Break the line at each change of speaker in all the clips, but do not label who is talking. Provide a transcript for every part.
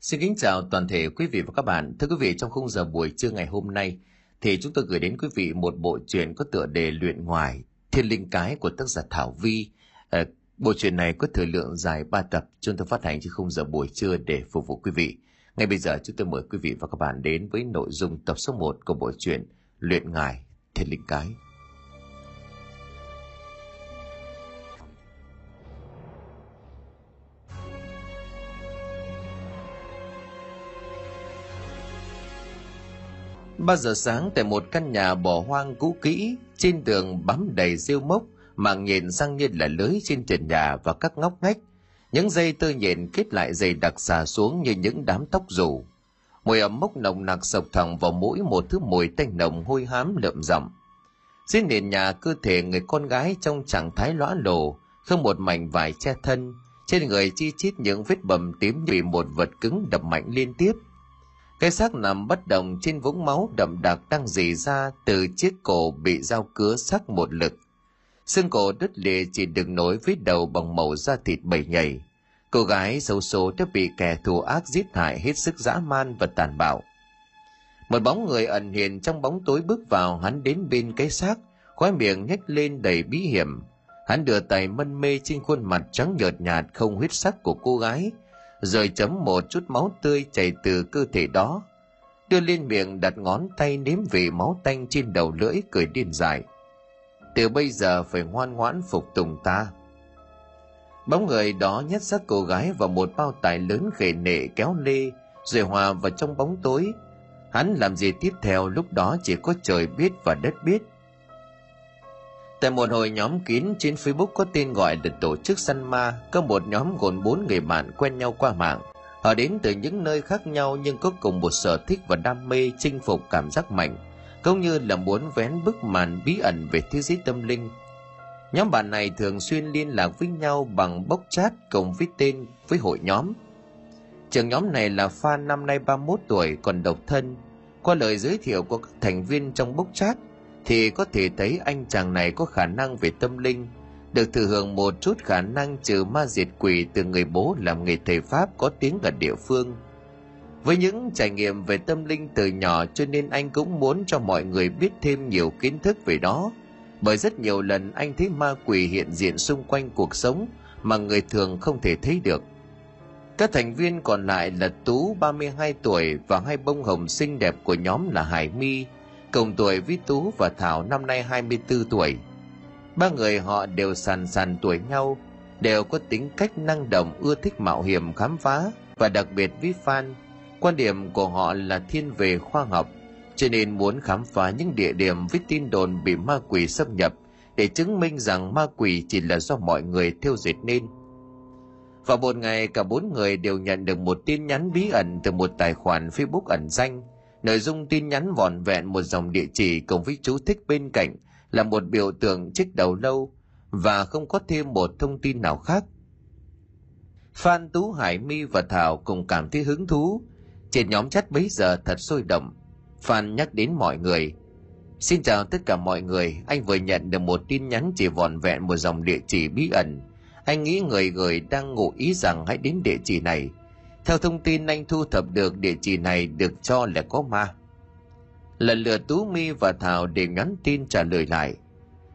Xin kính chào toàn thể quý vị và các bạn. Thưa quý vị, trong khung giờ buổi trưa ngày hôm nay thì chúng tôi gửi đến quý vị một bộ truyện có tựa đề luyện ngoài Thiên Linh Cái của tác giả Thảo Vi. À, bộ truyện này có thời lượng dài 3 tập, chúng tôi phát hành trên khung giờ buổi trưa để phục vụ quý vị. Ngay bây giờ chúng tôi mời quý vị và các bạn đến với nội dung tập số 1 của bộ truyện Luyện Ngài Thiên Linh Cái. Ba giờ sáng tại một căn nhà bỏ hoang cũ kỹ, trên tường bám đầy rêu mốc, màng nhện sang như là lưới trên trần nhà và các ngóc ngách. Những dây tơ nhện kết lại dày đặc xà xuống như những đám tóc rủ. Mùi ẩm mốc nồng nặc sộc thẳng vào mũi một thứ mùi tanh nồng hôi hám lợm rậm. Dưới nền nhà cơ thể người con gái trong trạng thái lõa lồ, không một mảnh vải che thân, trên người chi chít những vết bầm tím bị một vật cứng đập mạnh liên tiếp – cái xác nằm bất động trên vũng máu đậm đặc đang dì ra từ chiếc cổ bị dao cứa sắc một lực. Xương cổ đứt lìa chỉ được nối với đầu bằng màu da thịt bầy nhảy. Cô gái xấu số đã bị kẻ thù ác giết hại hết sức dã man và tàn bạo. Một bóng người ẩn hiện trong bóng tối bước vào hắn đến bên cái xác, khóe miệng nhếch lên đầy bí hiểm. Hắn đưa tay mân mê trên khuôn mặt trắng nhợt nhạt không huyết sắc của cô gái, rồi chấm một chút máu tươi chảy từ cơ thể đó. Đưa lên miệng đặt ngón tay nếm vị máu tanh trên đầu lưỡi cười điên dại. Từ bây giờ phải ngoan ngoãn phục tùng ta. Bóng người đó nhét xác cô gái vào một bao tải lớn khề nệ kéo lê, rồi hòa vào trong bóng tối. Hắn làm gì tiếp theo lúc đó chỉ có trời biết và đất biết. Tại một hội nhóm kín trên Facebook có tên gọi là Tổ chức Săn Ma, có một nhóm gồm bốn người bạn quen nhau qua mạng. Họ đến từ những nơi khác nhau nhưng có cùng một sở thích và đam mê chinh phục cảm giác mạnh, cũng như là muốn vén bức màn bí ẩn về thế giới tâm linh. Nhóm bạn này thường xuyên liên lạc với nhau bằng bốc chat cùng với tên với hội nhóm. Trường nhóm này là fan năm nay 31 tuổi còn độc thân. Qua lời giới thiệu của các thành viên trong bốc chat, thì có thể thấy anh chàng này có khả năng về tâm linh, được thừa hưởng một chút khả năng trừ ma diệt quỷ từ người bố làm nghề thầy pháp có tiếng ở địa phương. Với những trải nghiệm về tâm linh từ nhỏ cho nên anh cũng muốn cho mọi người biết thêm nhiều kiến thức về đó. Bởi rất nhiều lần anh thấy ma quỷ hiện diện xung quanh cuộc sống mà người thường không thể thấy được. Các thành viên còn lại là Tú 32 tuổi và hai bông hồng xinh đẹp của nhóm là Hải My cùng tuổi với Tú và Thảo năm nay 24 tuổi. Ba người họ đều sàn sàn tuổi nhau, đều có tính cách năng động ưa thích mạo hiểm khám phá và đặc biệt với Phan. Quan điểm của họ là thiên về khoa học, cho nên muốn khám phá những địa điểm với tin đồn bị ma quỷ xâm nhập để chứng minh rằng ma quỷ chỉ là do mọi người theo dệt nên. Vào một ngày, cả bốn người đều nhận được một tin nhắn bí ẩn từ một tài khoản Facebook ẩn danh – Nội dung tin nhắn vòn vẹn một dòng địa chỉ cùng với chú thích bên cạnh là một biểu tượng chiếc đầu lâu và không có thêm một thông tin nào khác. Phan Tú Hải My và Thảo cùng cảm thấy hứng thú. Trên nhóm chat bấy giờ thật sôi động. Phan nhắc đến mọi người. Xin chào tất cả mọi người, anh vừa nhận được một tin nhắn chỉ vòn vẹn một dòng địa chỉ bí ẩn. Anh nghĩ người gửi đang ngụ ý rằng hãy đến địa chỉ này theo thông tin anh thu thập được địa chỉ này được cho là có ma. Lần lượt Tú Mi và Thảo đều nhắn tin trả lời lại.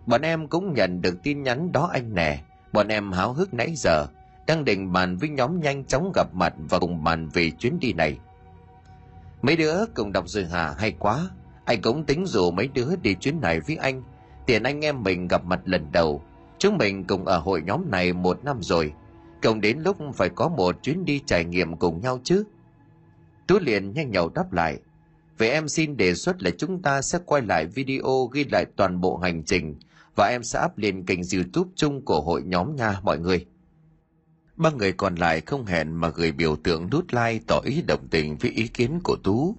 Bọn em cũng nhận được tin nhắn đó anh nè. Bọn em háo hức nãy giờ, đang định bàn với nhóm nhanh chóng gặp mặt và cùng bàn về chuyến đi này. Mấy đứa cùng đọc rồi hả hay quá. Anh cũng tính rủ mấy đứa đi chuyến này với anh. Tiền anh em mình gặp mặt lần đầu. Chúng mình cùng ở hội nhóm này một năm rồi – Cộng đến lúc phải có một chuyến đi trải nghiệm cùng nhau chứ. Tú liền nhanh nhậu đáp lại. Vậy em xin đề xuất là chúng ta sẽ quay lại video ghi lại toàn bộ hành trình và em sẽ up lên kênh youtube chung của hội nhóm nha mọi người. Ba người còn lại không hẹn mà gửi biểu tượng nút like tỏ ý đồng tình với ý kiến của Tú.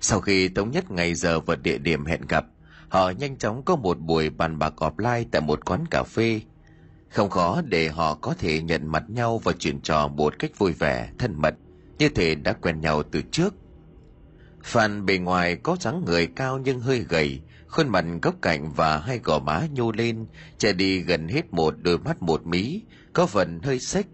Sau khi thống nhất ngày giờ và địa điểm hẹn gặp, họ nhanh chóng có một buổi bàn bạc offline tại một quán cà phê không khó để họ có thể nhận mặt nhau và chuyện trò một cách vui vẻ, thân mật, như thể đã quen nhau từ trước. Phan bề ngoài có dáng người cao nhưng hơi gầy, khuôn mặt góc cạnh và hai gò má nhô lên, che đi gần hết một đôi mắt một mí, có phần hơi xếch.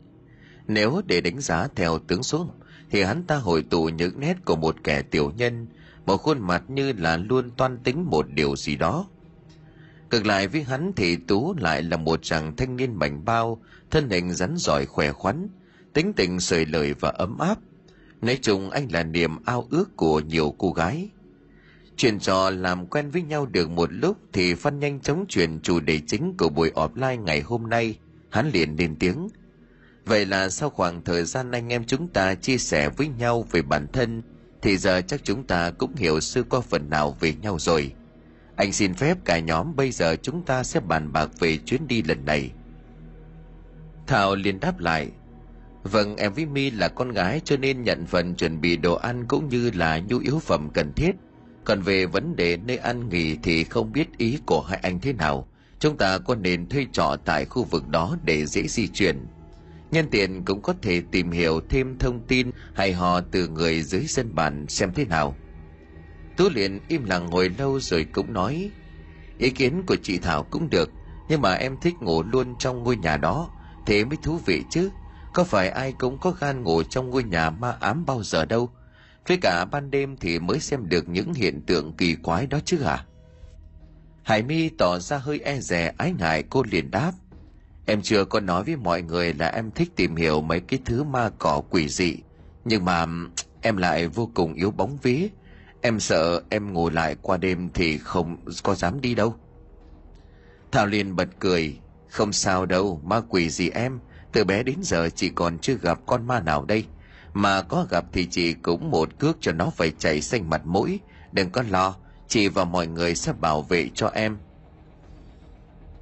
Nếu để đánh giá theo tướng số, thì hắn ta hội tụ những nét của một kẻ tiểu nhân một khuôn mặt như là luôn toan tính một điều gì đó cực lại với hắn thì tú lại là một chàng thanh niên mảnh bao, thân hình rắn giỏi khỏe khoắn, tính tình sợi lời và ấm áp nói chung anh là niềm ao ước của nhiều cô gái chuyện trò làm quen với nhau được một lúc thì Phan nhanh chóng chuyển chủ đề chính của buổi offline ngày hôm nay. Hắn liền lên tiếng. Vậy là sau khoảng thời gian anh em chúng ta chia sẻ với nhau về bản thân, thì giờ chắc chúng ta cũng hiểu sơ qua phần nào về nhau rồi. Anh xin phép cả nhóm bây giờ chúng ta sẽ bàn bạc về chuyến đi lần này. Thảo liền đáp lại. Vâng, em với Mi là con gái cho nên nhận phần chuẩn bị đồ ăn cũng như là nhu yếu phẩm cần thiết – còn về vấn đề nơi ăn nghỉ thì không biết ý của hai anh thế nào. Chúng ta có nên thuê trọ tại khu vực đó để dễ di chuyển. Nhân tiện cũng có thể tìm hiểu thêm thông tin hay hò từ người dưới sân bản xem thế nào. Tú liền im lặng ngồi lâu rồi cũng nói, Ý kiến của chị Thảo cũng được, Nhưng mà em thích ngủ luôn trong ngôi nhà đó, Thế mới thú vị chứ. Có phải ai cũng có gan ngủ trong ngôi nhà ma ám bao giờ đâu? Với cả ban đêm thì mới xem được những hiện tượng kỳ quái đó chứ à hải mi tỏ ra hơi e dè, ái ngại, cô liền đáp, em chưa có nói với mọi người là em thích tìm hiểu mấy cái thứ ma cỏ quỷ dị, nhưng mà em lại vô cùng yếu bóng vía em sợ em ngủ lại qua đêm thì không có dám đi đâu. Thảo liền bật cười. Không sao đâu, ma quỷ gì em? Từ bé đến giờ chỉ còn chưa gặp con ma nào đây. Mà có gặp thì chị cũng một cước cho nó phải chảy xanh mặt mũi. Đừng có lo, chị và mọi người sẽ bảo vệ cho em.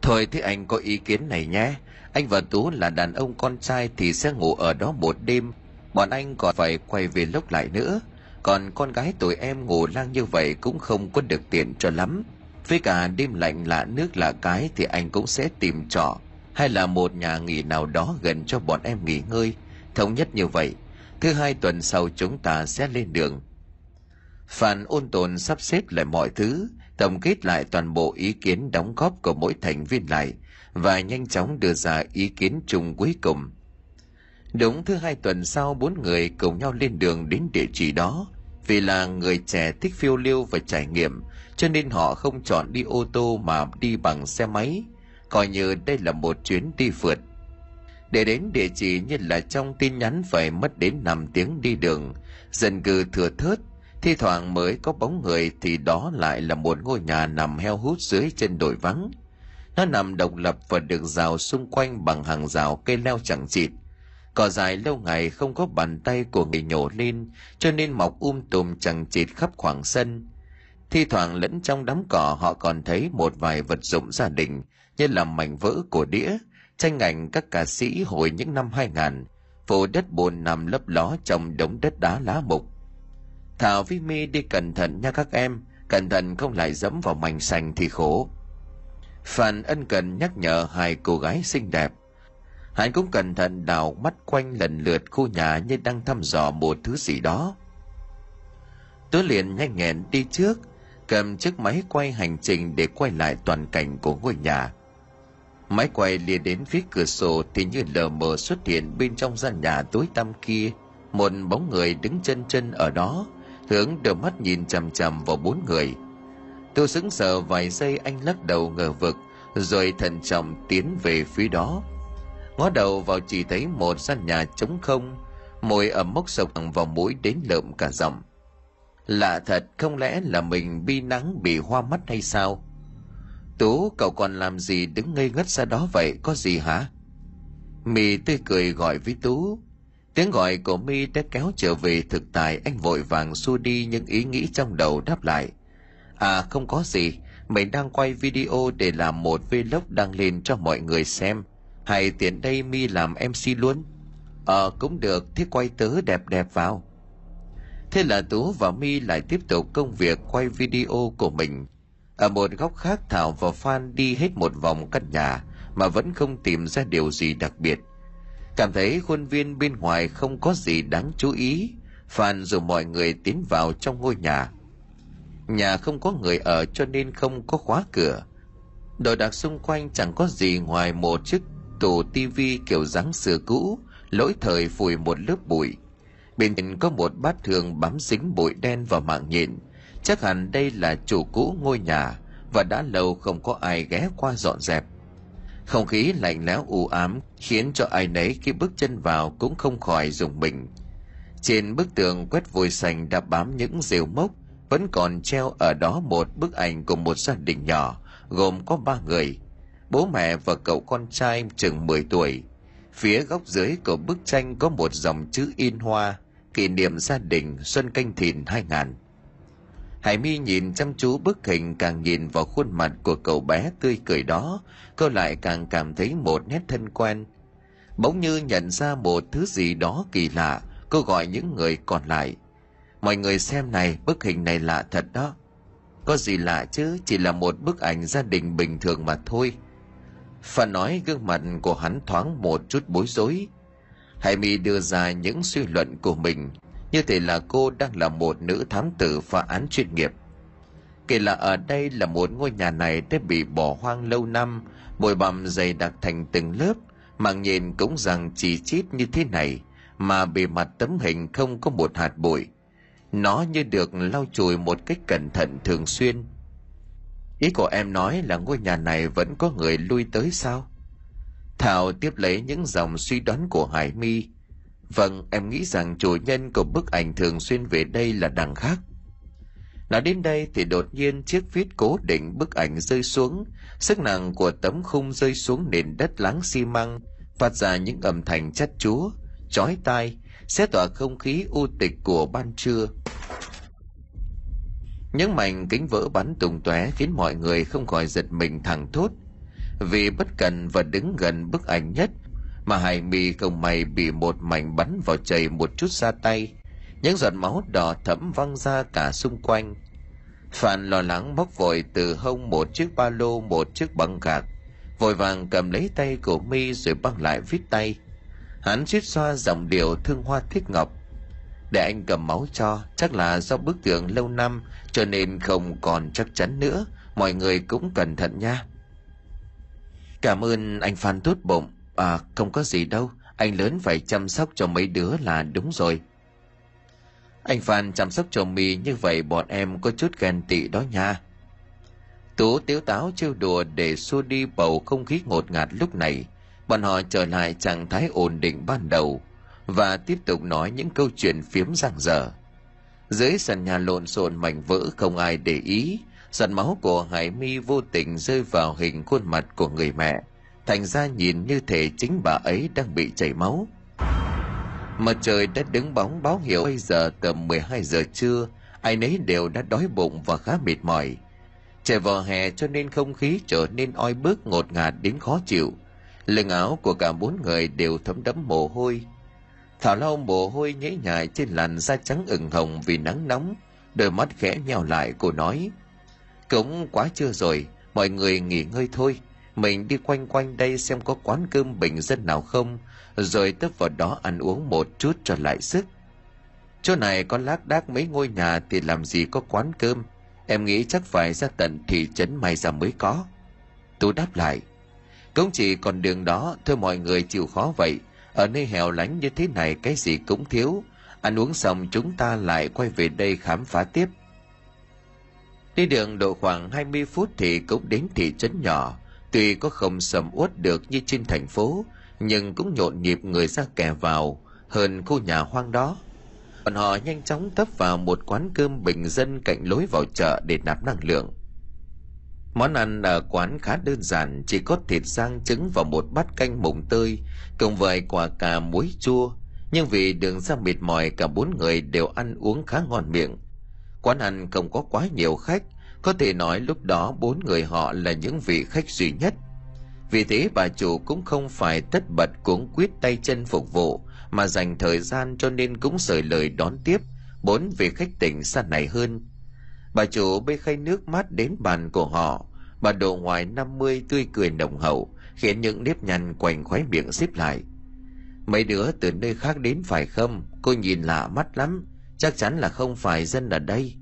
Thôi thế anh có ý kiến này nhé. Anh và tú là đàn ông con trai thì sẽ ngủ ở đó một đêm. Bọn anh còn phải quay về lúc lại nữa còn con gái tuổi em ngủ lang như vậy cũng không có được tiện cho lắm. Với cả đêm lạnh lạ nước lạ cái thì anh cũng sẽ tìm trọ. Hay là một nhà nghỉ nào đó gần cho bọn em nghỉ ngơi. Thống nhất như vậy, thứ hai tuần sau chúng ta sẽ lên đường. Phan ôn tồn sắp xếp lại mọi thứ, tổng kết lại toàn bộ ý kiến đóng góp của mỗi thành viên lại, và nhanh chóng đưa ra ý kiến chung cuối cùng. Đúng thứ hai tuần sau, bốn người cùng nhau lên đường đến địa chỉ đó vì là người trẻ thích phiêu lưu và trải nghiệm cho nên họ không chọn đi ô tô mà đi bằng xe máy coi như đây là một chuyến đi phượt để đến địa chỉ như là trong tin nhắn phải mất đến 5 tiếng đi đường, dân cư thừa thớt, thi thoảng mới có bóng người thì đó lại là một ngôi nhà nằm heo hút dưới chân đồi vắng. Nó nằm độc lập và được rào xung quanh bằng hàng rào cây leo chẳng chịt. Cỏ dài lâu ngày không có bàn tay của người nhổ lên, cho nên mọc um tùm chẳng chịt khắp khoảng sân. Thi thoảng lẫn trong đám cỏ họ còn thấy một vài vật dụng gia đình như là mảnh vỡ của đĩa, tranh ảnh các ca sĩ hồi những năm 2000, phủ đất bùn nằm lấp ló trong đống đất đá lá mục. Thảo với mi đi cẩn thận nha các em, cẩn thận không lại dẫm vào mảnh sành thì khổ. Phan ân cần nhắc nhở hai cô gái xinh đẹp. Hắn cũng cẩn thận đào mắt quanh lần lượt khu nhà như đang thăm dò một thứ gì đó. Tớ liền nhanh nhẹn đi trước, cầm chiếc máy quay hành trình để quay lại toàn cảnh của ngôi nhà. Máy quay liền đến phía cửa sổ thì như lờ mờ xuất hiện bên trong gian nhà tối tăm kia một bóng người đứng chân chân ở đó hướng đôi mắt nhìn chằm chằm vào bốn người tôi sững sờ vài giây anh lắc đầu ngờ vực rồi thận trọng tiến về phía đó ngó đầu vào chỉ thấy một gian nhà trống không, môi ẩm mốc sộc vào mũi đến lợm cả giọng. Lạ thật, không lẽ là mình bi nắng bị hoa mắt hay sao? Tú, cậu còn làm gì đứng ngây ngất ra đó vậy, Có gì hả? Mi tươi cười gọi với Tú. Tiếng gọi của mi đã kéo trở về thực tại, Anh vội vàng xua đi những ý nghĩ trong đầu đáp lại. À không có gì, Mình đang quay video để làm một vlog đăng lên cho mọi người xem. Hay tiện đây mi làm MC luôn Ờ cũng được Thế quay tớ đẹp đẹp vào Thế là Tú và mi lại tiếp tục công việc quay video của mình ở một góc khác Thảo và Phan đi hết một vòng căn nhà mà vẫn không tìm ra điều gì đặc biệt. Cảm thấy khuôn viên bên ngoài không có gì đáng chú ý, Phan dù mọi người tiến vào trong ngôi nhà. Nhà không có người ở cho nên không có khóa cửa. Đồ đạc xung quanh chẳng có gì ngoài một chiếc tủ tivi kiểu dáng xưa cũ, lỗi thời phủi một lớp bụi. bên cạnh có một bát thường bám dính bụi đen vào mạng nhện. Chắc hẳn đây là chủ cũ ngôi nhà và đã lâu không có ai ghé qua dọn dẹp. Không khí lạnh lẽo u ám khiến cho ai nấy khi bước chân vào cũng không khỏi dùng mình. Trên bức tường quét vôi sành đã bám những rêu mốc vẫn còn treo ở đó một bức ảnh của một gia đình nhỏ gồm có ba người bố mẹ và cậu con trai chừng 10 tuổi phía góc dưới của bức tranh có một dòng chữ in hoa kỷ niệm gia đình xuân canh thìn 2000 Hải Mi nhìn chăm chú bức hình càng nhìn vào khuôn mặt của cậu bé tươi cười đó, cô lại càng cảm thấy một nét thân quen. Bỗng như nhận ra một thứ gì đó kỳ lạ, cô gọi những người còn lại. Mọi người xem này, bức hình này lạ thật đó. Có gì lạ chứ, chỉ là một bức ảnh gia đình bình thường mà thôi và nói gương mặt của hắn thoáng một chút bối rối. Hải Mi đưa ra những suy luận của mình, như thể là cô đang là một nữ thám tử phá án chuyên nghiệp. Kể là ở đây là một ngôi nhà này đã bị bỏ hoang lâu năm bụi bặm dày đặc thành từng lớp mà nhìn cũng rằng chỉ chít như thế này mà bề mặt tấm hình không có một hạt bụi. Nó như được lau chùi một cách cẩn thận thường xuyên ý của em nói là ngôi nhà này vẫn có người lui tới sao thảo tiếp lấy những dòng suy đoán của hải mi Vâng, em nghĩ rằng chủ nhân của bức ảnh thường xuyên về đây là đằng khác. Nói đến đây thì đột nhiên chiếc viết cố định bức ảnh rơi xuống, sức nặng của tấm khung rơi xuống nền đất láng xi măng, phát ra những âm thanh chát chúa, chói tai, xé tỏa không khí u tịch của ban trưa. Những mảnh kính vỡ bắn tung tóe khiến mọi người không khỏi giật mình thẳng thốt. Vì bất cần và đứng gần bức ảnh nhất, mà hải mi không may bị một mảnh bắn vào chảy một chút ra tay. Những giọt máu đỏ thẫm văng ra cả xung quanh. Phan lo lắng móc vội từ hông một chiếc ba lô, một chiếc băng gạc. Vội vàng cầm lấy tay của mi rồi băng lại vít tay. Hắn suýt xoa dòng điệu thương hoa thích ngọc để anh cầm máu cho, chắc là do bức tượng lâu năm, cho nên không còn chắc chắn nữa. Mọi người cũng cẩn thận nha. Cảm ơn anh phan tốt bụng. À không có gì đâu. Anh lớn phải chăm sóc cho mấy đứa là đúng rồi. Anh Phan chăm sóc cho mì như vậy bọn em có chút ghen tị đó nha. Tú tiếu táo trêu đùa để xua đi bầu không khí ngột ngạt lúc này. Bọn họ trở lại trạng thái ổn định ban đầu. Và tiếp tục nói những câu chuyện phiếm rạng dở. Dưới sàn nhà lộn xộn mảnh vỡ không ai để ý, Giọt máu của Hải Mi vô tình rơi vào hình khuôn mặt của người mẹ, thành ra nhìn như thể chính bà ấy đang bị chảy máu. Mặt trời đã đứng bóng báo hiệu bây giờ tầm 12 giờ trưa, ai nấy đều đã đói bụng và khá mệt mỏi. Trời vào hè cho nên không khí trở nên oi bức ngột ngạt đến khó chịu. Lưng áo của cả bốn người đều thấm đẫm mồ hôi thảo lau mồ hôi nhễ nhại trên làn da trắng ửng hồng vì nắng nóng, đôi mắt khẽ nheo lại, cô nói, cũng quá trưa rồi, mọi người nghỉ ngơi thôi. Mình đi quanh quanh đây xem có quán cơm bình dân nào không, rồi tấp vào đó ăn uống một chút cho lại sức. Chỗ này có lác đác mấy ngôi nhà thì làm gì có quán cơm. Em nghĩ chắc phải ra tận thị trấn may ra mới có. Tú đáp lại, cũng chỉ còn đường đó thôi mọi người chịu khó vậy ở nơi hẻo lánh như thế này cái gì cũng thiếu ăn uống xong chúng ta lại quay về đây khám phá tiếp đi đường độ khoảng 20 phút thì cũng đến thị trấn nhỏ Tuy có không sầm uất được như trên thành phố, nhưng cũng nhộn nhịp người ra kẻ vào hơn khu nhà hoang đó. Bọn họ nhanh chóng tấp vào một quán cơm bình dân cạnh lối vào chợ để nạp năng lượng. Món ăn ở quán khá đơn giản, chỉ có thịt rang trứng và một bát canh mùng tươi, cùng với quả cà muối chua. Nhưng vì đường ra mệt mỏi cả bốn người đều ăn uống khá ngon miệng. Quán ăn không có quá nhiều khách, có thể nói lúc đó bốn người họ là những vị khách duy nhất. Vì thế bà chủ cũng không phải tất bật cuống quyết tay chân phục vụ, mà dành thời gian cho nên cũng sởi lời đón tiếp bốn vị khách tỉnh xa này hơn. Bà chủ bê khay nước mát đến bàn của họ, bà độ ngoài 50 tươi cười nồng hậu, khiến những nếp nhăn quanh khóe miệng xếp lại. Mấy đứa từ nơi khác đến phải không? Cô nhìn lạ mắt lắm, chắc chắn là không phải dân ở đây.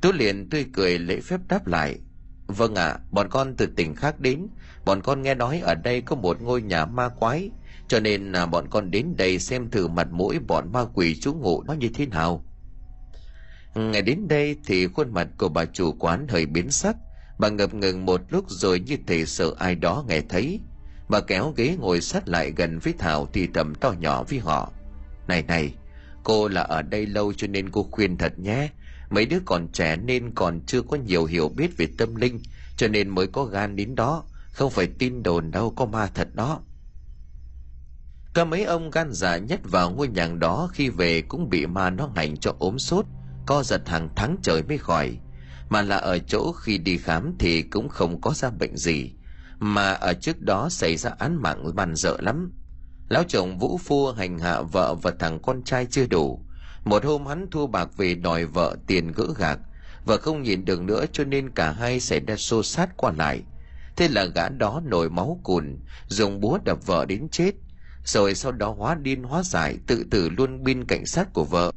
Tú liền tươi cười lễ phép đáp lại. Vâng ạ, bọn con từ tỉnh khác đến. Bọn con nghe nói ở đây có một ngôi nhà ma quái. cho nên là bọn con đến đây xem thử mặt mũi bọn ma quỷ chú ngụ nó như thế nào ngày đến đây thì khuôn mặt của bà chủ quán hơi biến sắc bà ngập ngừng một lúc rồi như thể sợ ai đó nghe thấy. Bà kéo ghế ngồi sát lại gần với thảo thì thầm to nhỏ với họ. Này này, cô là ở đây lâu cho nên cô khuyên thật nhé. Mấy đứa còn trẻ nên còn chưa có nhiều hiểu biết về tâm linh, cho nên mới có gan đến đó. Không phải tin đồn đâu, có ma thật đó. Cả mấy ông gan dạ nhất vào ngôi nhà đó khi về cũng bị ma nó hành cho ốm sốt, co giật hàng tháng trời mới khỏi mà là ở chỗ khi đi khám thì cũng không có ra bệnh gì, mà ở trước đó xảy ra án mạng man dợ lắm. Lão chồng vũ phu hành hạ vợ và thằng con trai chưa đủ. Một hôm hắn thua bạc về đòi vợ tiền gỡ gạc, vợ không nhìn được nữa cho nên cả hai xảy ra xô sát qua lại. Thế là gã đó nổi máu cùn, dùng búa đập vợ đến chết. Rồi sau đó hóa điên hóa giải tự tử luôn bên cảnh sát của vợ.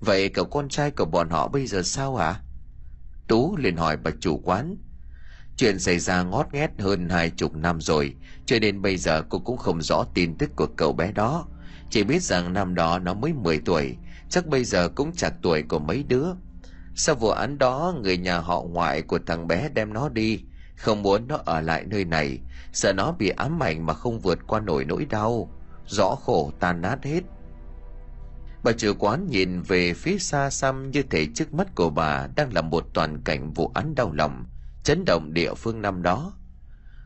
Vậy cậu con trai của bọn họ bây giờ sao hả? Tú liền hỏi bà chủ quán. Chuyện xảy ra ngót nghét hơn hai chục năm rồi, cho nên bây giờ cô cũng không rõ tin tức của cậu bé đó. Chỉ biết rằng năm đó nó mới 10 tuổi, chắc bây giờ cũng chạc tuổi của mấy đứa. Sau vụ án đó, người nhà họ ngoại của thằng bé đem nó đi. Không muốn nó ở lại nơi này, sợ nó bị ám ảnh mà không vượt qua nổi nỗi đau. Rõ khổ tan nát hết bà chủ quán nhìn về phía xa xăm như thể trước mắt của bà đang là một toàn cảnh vụ án đau lòng, chấn động địa phương năm đó.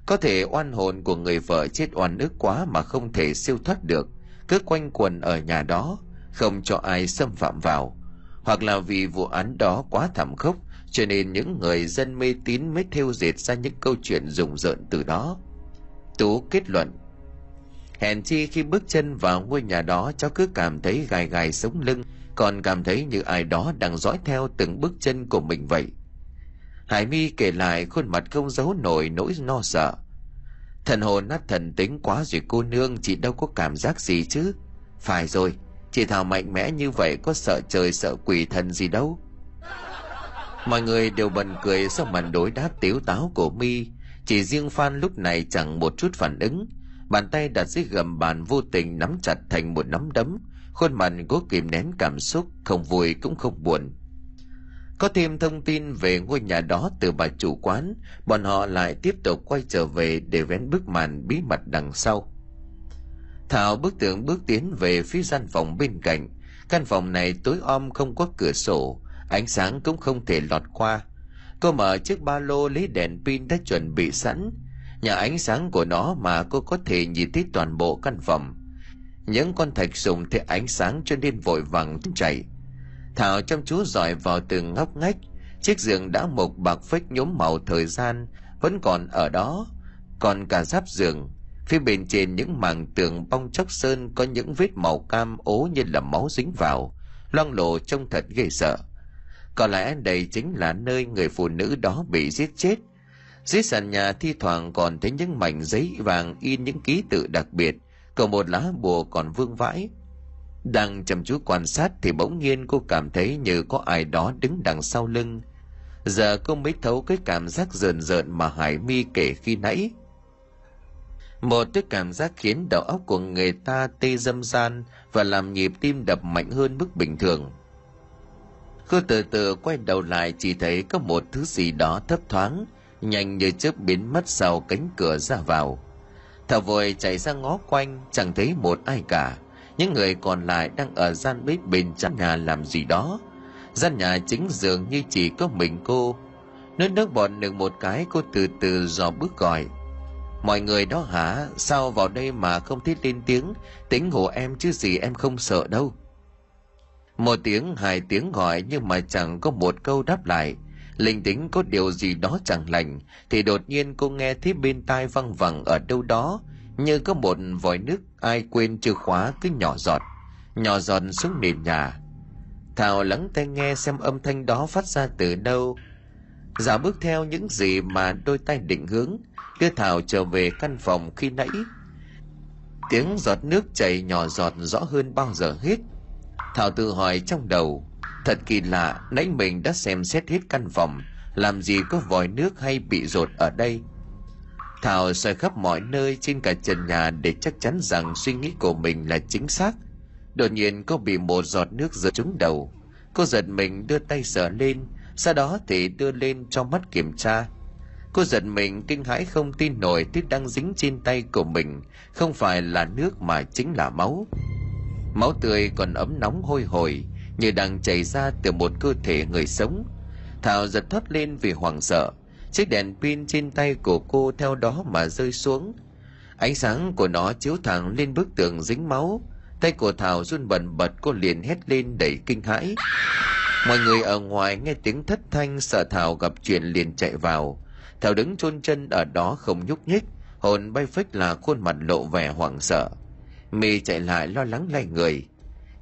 Có thể oan hồn của người vợ chết oan ức quá mà không thể siêu thoát được, cứ quanh quần ở nhà đó, không cho ai xâm phạm vào. Hoặc là vì vụ án đó quá thảm khốc, cho nên những người dân mê tín mới theo dệt ra những câu chuyện rùng rợn từ đó. Tú kết luận hèn chi khi bước chân vào ngôi nhà đó, cháu cứ cảm thấy gai gai sống lưng, còn cảm thấy như ai đó đang dõi theo từng bước chân của mình vậy. Hải mi kể lại khuôn mặt không giấu nổi nỗi no sợ. Thần hồn nát thần tính quá rồi cô nương, chị đâu có cảm giác gì chứ? Phải rồi, chị thảo mạnh mẽ như vậy có sợ trời sợ quỷ thần gì đâu. Mọi người đều bật cười sau màn đối đáp tiếu táo của mi. Chỉ riêng phan lúc này chẳng một chút phản ứng bàn tay đặt dưới gầm bàn vô tình nắm chặt thành một nắm đấm. Khuôn mặt cố kìm nén cảm xúc, không vui cũng không buồn. Có thêm thông tin về ngôi nhà đó từ bà chủ quán. Bọn họ lại tiếp tục quay trở về để vén bức màn bí mật đằng sau. Thảo bước tượng bước tiến về phía gian phòng bên cạnh. Căn phòng này tối om không có cửa sổ, ánh sáng cũng không thể lọt qua. Cô mở chiếc ba lô lấy đèn pin đã chuẩn bị sẵn nhờ ánh sáng của nó mà cô có thể nhìn thấy toàn bộ căn phòng. Những con thạch sùng thấy ánh sáng cho nên vội vàng chạy thảo chăm chú dọi vào từng ngóc ngách. Chiếc giường đã mộc bạc phếch nhốm màu thời gian, vẫn còn ở đó. Còn cả giáp giường, phía bên trên những mảng tường bong chóc sơn có những vết màu cam ố như là máu dính vào, loang lộ trông thật ghê sợ. Có lẽ đây chính là nơi người phụ nữ đó bị giết chết dưới sàn nhà thi thoảng còn thấy những mảnh giấy vàng in những ký tự đặc biệt còn một lá bùa còn vương vãi. Đang chăm chú quan sát thì bỗng nhiên cô cảm thấy như có ai đó đứng đằng sau lưng. Giờ cô mới thấu cái cảm giác rờn rợn mà hải mi kể khi nãy. Một cái cảm giác khiến đầu óc của người ta tê dâm gian và làm nhịp tim đập mạnh hơn mức bình thường. Cô từ từ quay đầu lại chỉ thấy có một thứ gì đó thấp thoáng nhanh như chớp biến mất sau cánh cửa ra vào. Thợ vội chạy ra ngó quanh, chẳng thấy một ai cả. Những người còn lại đang ở gian bếp bên trong nhà làm gì đó. Gian nhà chính dường như chỉ có mình cô. Nước nước bọt được một cái, cô từ từ dò bước gọi. Mọi người đó hả? Sao vào đây mà không thấy lên tiếng? Tính hồ em chứ gì em không sợ đâu. Một tiếng, hai tiếng gọi nhưng mà chẳng có một câu đáp lại linh tính có điều gì đó chẳng lành, thì đột nhiên cô nghe thấy bên tai văng vẳng ở đâu đó, như có một vòi nước ai quên chìa khóa cứ nhỏ giọt nhỏ giọt xuống nền nhà. Thảo lắng tai nghe xem âm thanh đó phát ra từ đâu. Giả bước theo những gì mà đôi tay định hướng, đưa thảo trở về căn phòng khi nãy. Tiếng giọt nước chảy nhỏ giọt rõ hơn bao giờ hết. Thảo tự hỏi trong đầu thật kỳ lạ, nãy mình đã xem xét hết căn phòng, làm gì có vòi nước hay bị rột ở đây? Thảo soi khắp mọi nơi trên cả trần nhà để chắc chắn rằng suy nghĩ của mình là chính xác. Đột nhiên cô bị một giọt nước rơi trúng đầu. Cô giật mình đưa tay sờ lên, sau đó thì đưa lên cho mắt kiểm tra. Cô giật mình kinh hãi không tin nổi thứ đang dính trên tay của mình, không phải là nước mà chính là máu. Máu tươi còn ấm nóng hôi hổi như đang chảy ra từ một cơ thể người sống. Thảo giật thoát lên vì hoảng sợ. Chiếc đèn pin trên tay của cô theo đó mà rơi xuống. Ánh sáng của nó chiếu thẳng lên bức tường dính máu. Tay của thảo run bần bật, cô liền hét lên đầy kinh hãi. Mọi người ở ngoài nghe tiếng thất thanh, sợ thảo gặp chuyện liền chạy vào. Thảo đứng chôn chân ở đó không nhúc nhích. Hồn bay phách là khuôn mặt lộ vẻ hoảng sợ. Mi chạy lại lo lắng lay người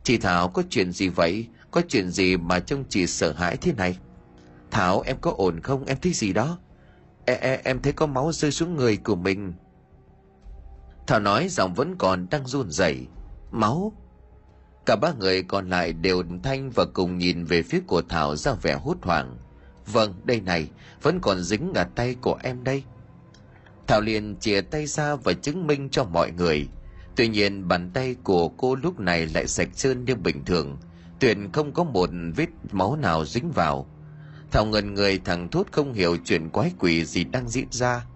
chị thảo có chuyện gì vậy? Có chuyện gì mà trông chị sợ hãi thế này? Thảo em có ổn không? Em thấy gì đó? E, e, em thấy có máu rơi xuống người của mình. Thảo nói giọng vẫn còn đang run rẩy. Máu? Cả ba người còn lại đều thanh và cùng nhìn về phía của thảo ra vẻ hốt hoảng. Vâng đây này vẫn còn dính ở tay của em đây. Thảo liền chìa tay ra và chứng minh cho mọi người tuy nhiên, bàn tay của cô lúc này lại sạch trơn như bình thường. Tuyền không có một vết máu nào dính vào. Thảo ngần người thằng thốt không hiểu chuyện quái quỷ gì đang diễn ra.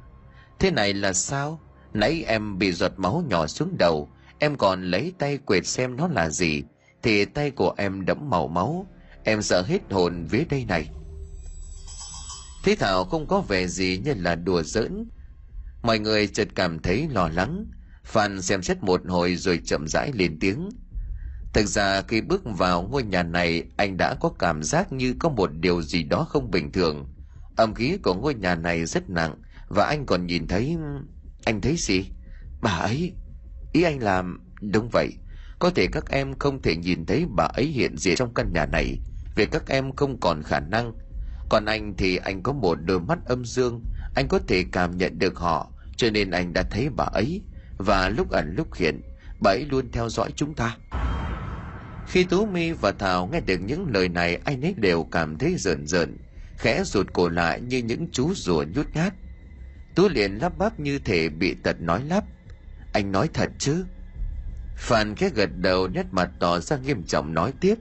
Thế này là sao? Nãy em bị giọt máu nhỏ xuống đầu. Em còn lấy tay quệt xem nó là gì. Thì tay của em đẫm màu máu. Em sợ hết hồn vía đây này. Thế thảo không có vẻ gì như là đùa giỡn. Mọi người chợt cảm thấy lo lắng phan xem xét một hồi rồi chậm rãi lên tiếng. Thực ra khi bước vào ngôi nhà này, anh đã có cảm giác như có một điều gì đó không bình thường. Âm khí của ngôi nhà này rất nặng, và anh còn nhìn thấy, anh thấy gì? Bà ấy, ý anh làm, đúng vậy. Có thể các em không thể nhìn thấy bà ấy hiện diện trong căn nhà này, vì các em không còn khả năng. Còn anh thì anh có một đôi mắt âm dương, anh có thể cảm nhận được họ, cho nên anh đã thấy bà ấy và lúc ẩn lúc hiện bà ấy luôn theo dõi chúng ta. Khi tú mi và thảo nghe được những lời này, anh ấy đều cảm thấy rợn rợn, khẽ rụt cổ lại như những chú rùa nhút nhát. Tú liền lắp bắp như thể bị tật nói lắp. Anh nói thật chứ? Phan khẽ gật đầu, nét mặt tỏ ra nghiêm trọng nói tiếp.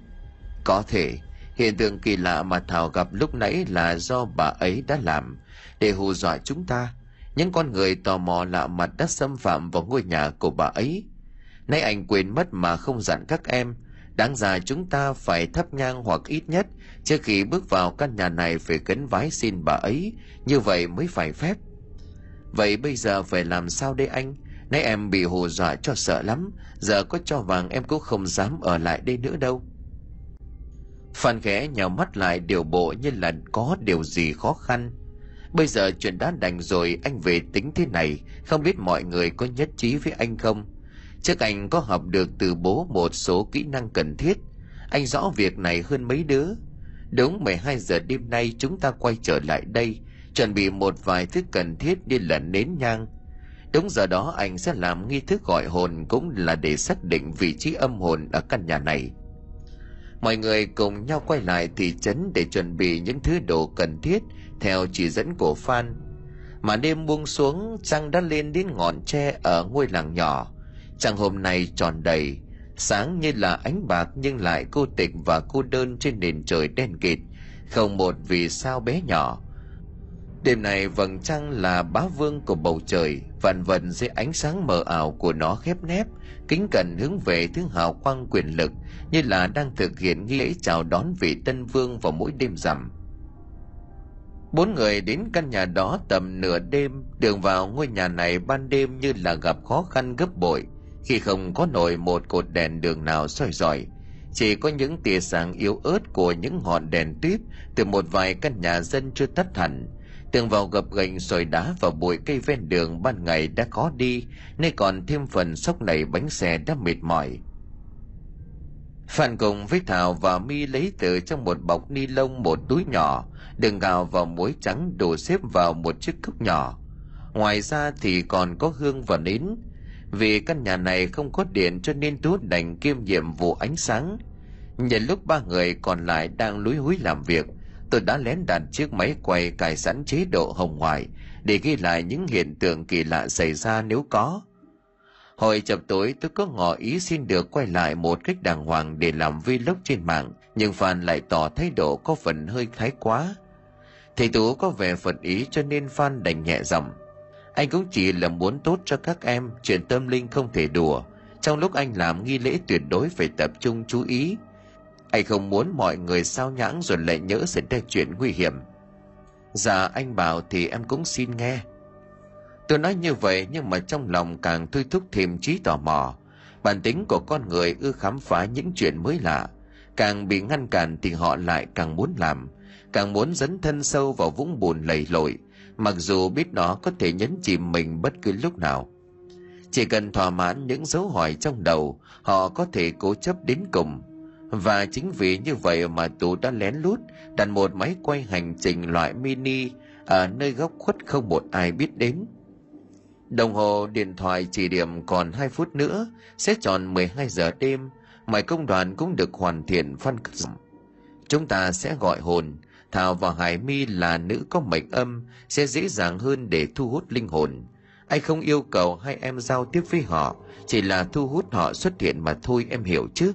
Có thể, hiện tượng kỳ lạ mà thảo gặp lúc nãy là do bà ấy đã làm để hù dọa chúng ta những con người tò mò lạ mặt đã xâm phạm vào ngôi nhà của bà ấy. Nay anh quên mất mà không dặn các em. Đáng ra chúng ta phải thắp nhang hoặc ít nhất trước khi bước vào căn nhà này phải cấn vái xin bà ấy. Như vậy mới phải phép. Vậy bây giờ phải làm sao đây anh? Nay em bị hù dọa cho sợ lắm. Giờ có cho vàng em cũng không dám ở lại đây nữa đâu. Phan khẽ nhào mắt lại điều bộ như là có điều gì khó khăn bây giờ chuyện đã đành rồi anh về tính thế này không biết mọi người có nhất trí với anh không Trước anh có học được từ bố một số kỹ năng cần thiết. Anh rõ việc này hơn mấy đứa. Đúng 12 giờ đêm nay chúng ta quay trở lại đây, chuẩn bị một vài thứ cần thiết như là nến nhang. Đúng giờ đó anh sẽ làm nghi thức gọi hồn cũng là để xác định vị trí âm hồn ở căn nhà này. Mọi người cùng nhau quay lại thị trấn để chuẩn bị những thứ đồ cần thiết theo chỉ dẫn của Phan. Mà đêm buông xuống, trăng đã lên đến ngọn tre ở ngôi làng nhỏ Trăng hôm nay tròn đầy, sáng như là ánh bạc nhưng lại cô tịch và cô đơn trên nền trời đen kịt, không một vì sao bé nhỏ. Đêm này vầng trăng là bá vương của bầu trời, vạn vần dưới ánh sáng mờ ảo của nó khép nép, kính cẩn hướng về thứ hào quang quyền lực như là đang thực hiện nghi lễ chào đón vị tân vương vào mỗi đêm rằm. Bốn người đến căn nhà đó tầm nửa đêm, đường vào ngôi nhà này ban đêm như là gặp khó khăn gấp bội – khi không có nổi một cột đèn đường nào soi rọi chỉ có những tia sáng yếu ớt của những ngọn đèn tuyếp từ một vài căn nhà dân chưa tắt hẳn. Tường vào gập ghềnh sỏi đá và bụi cây ven đường ban ngày đã khó đi nay còn thêm phần sốc nảy bánh xe đã mệt mỏi. Phan cùng với thảo và mi lấy từ trong một bọc ni lông một túi nhỏ đừng gạo và muối trắng đổ xếp vào một chiếc cốc nhỏ ngoài ra thì còn có hương và nến vì căn nhà này không có điện cho nên tú đành kiêm nhiệm vụ ánh sáng nhân lúc ba người còn lại đang lúi húi làm việc tôi đã lén đặt chiếc máy quay cài sẵn chế độ hồng ngoại để ghi lại những hiện tượng kỳ lạ xảy ra nếu có. Hồi chập tối tôi có ngỏ ý xin được quay lại một cách đàng hoàng để làm vlog trên mạng, nhưng Phan lại tỏ thái độ có phần hơi thái quá. Thầy Tú có vẻ phật ý cho nên Phan đành nhẹ giọng. Anh cũng chỉ là muốn tốt cho các em, chuyện tâm linh không thể đùa. Trong lúc anh làm nghi lễ tuyệt đối phải tập trung chú ý. Anh không muốn mọi người sao nhãng rồi lại nhớ xảy ra chuyện nguy hiểm. Dạ anh bảo thì em cũng xin nghe. Tôi nói như vậy nhưng mà trong lòng càng thôi thúc thêm trí tò mò. Bản tính của con người ưa khám phá những chuyện mới lạ. Càng bị ngăn cản thì họ lại càng muốn làm. Càng muốn dấn thân sâu vào vũng bùn lầy lội. Mặc dù biết nó có thể nhấn chìm mình bất cứ lúc nào. Chỉ cần thỏa mãn những dấu hỏi trong đầu, họ có thể cố chấp đến cùng. Và chính vì như vậy mà Tú đã lén lút đặt một máy quay hành trình loại mini ở nơi góc khuất không một ai biết đến. Đồng hồ điện thoại chỉ điểm còn 2 phút nữa sẽ tròn 12 giờ đêm, mọi công đoàn cũng được hoàn thiện phân Chúng ta sẽ gọi hồn, Thảo và Hải Mi là nữ có mệnh âm sẽ dễ dàng hơn để thu hút linh hồn. Anh không yêu cầu hai em giao tiếp với họ, chỉ là thu hút họ xuất hiện mà thôi em hiểu chứ.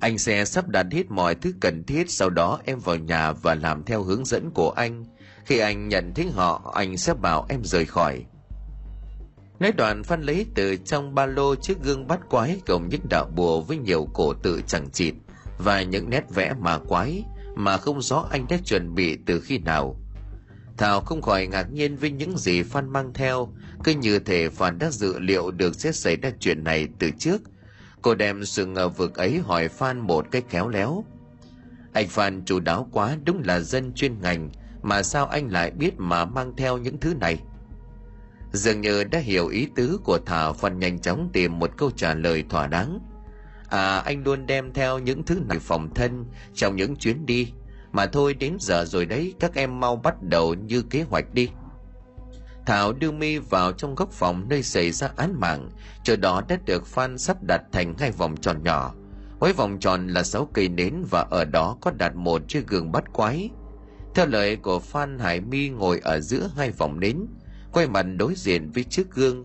Anh sẽ sắp đặt hết mọi thứ cần thiết sau đó em vào nhà và làm theo hướng dẫn của anh. Khi anh nhận thấy họ, anh sẽ bảo em rời khỏi. Nói đoạn Phan lấy từ trong ba lô chiếc gương bắt quái cùng những đạo bùa với nhiều cổ tự chẳng chịt và những nét vẽ mà quái mà không rõ anh đã chuẩn bị từ khi nào. Thảo không khỏi ngạc nhiên với những gì Phan mang theo, cứ như thể Phan đã dự liệu được sẽ xảy ra chuyện này từ trước. Cô đem sự ngờ vực ấy hỏi Phan một cách khéo léo. Anh Phan chủ đáo quá đúng là dân chuyên ngành, mà sao anh lại biết mà mang theo những thứ này? Dường như đã hiểu ý tứ của Thảo Phan nhanh chóng tìm một câu trả lời thỏa đáng. À anh luôn đem theo những thứ này phòng thân trong những chuyến đi. Mà thôi, đến giờ rồi đấy, các em mau bắt đầu như kế hoạch đi. Thảo đưa mi vào trong góc phòng nơi xảy ra án mạng. Chỗ đó đã được phan sắp đặt thành hai vòng tròn nhỏ. Mỗi vòng tròn là sáu cây nến và ở đó có đặt một chiếc gương bắt quái. Theo lời của phan hải mi ngồi ở giữa hai vòng nến, quay mặt đối diện với chiếc gương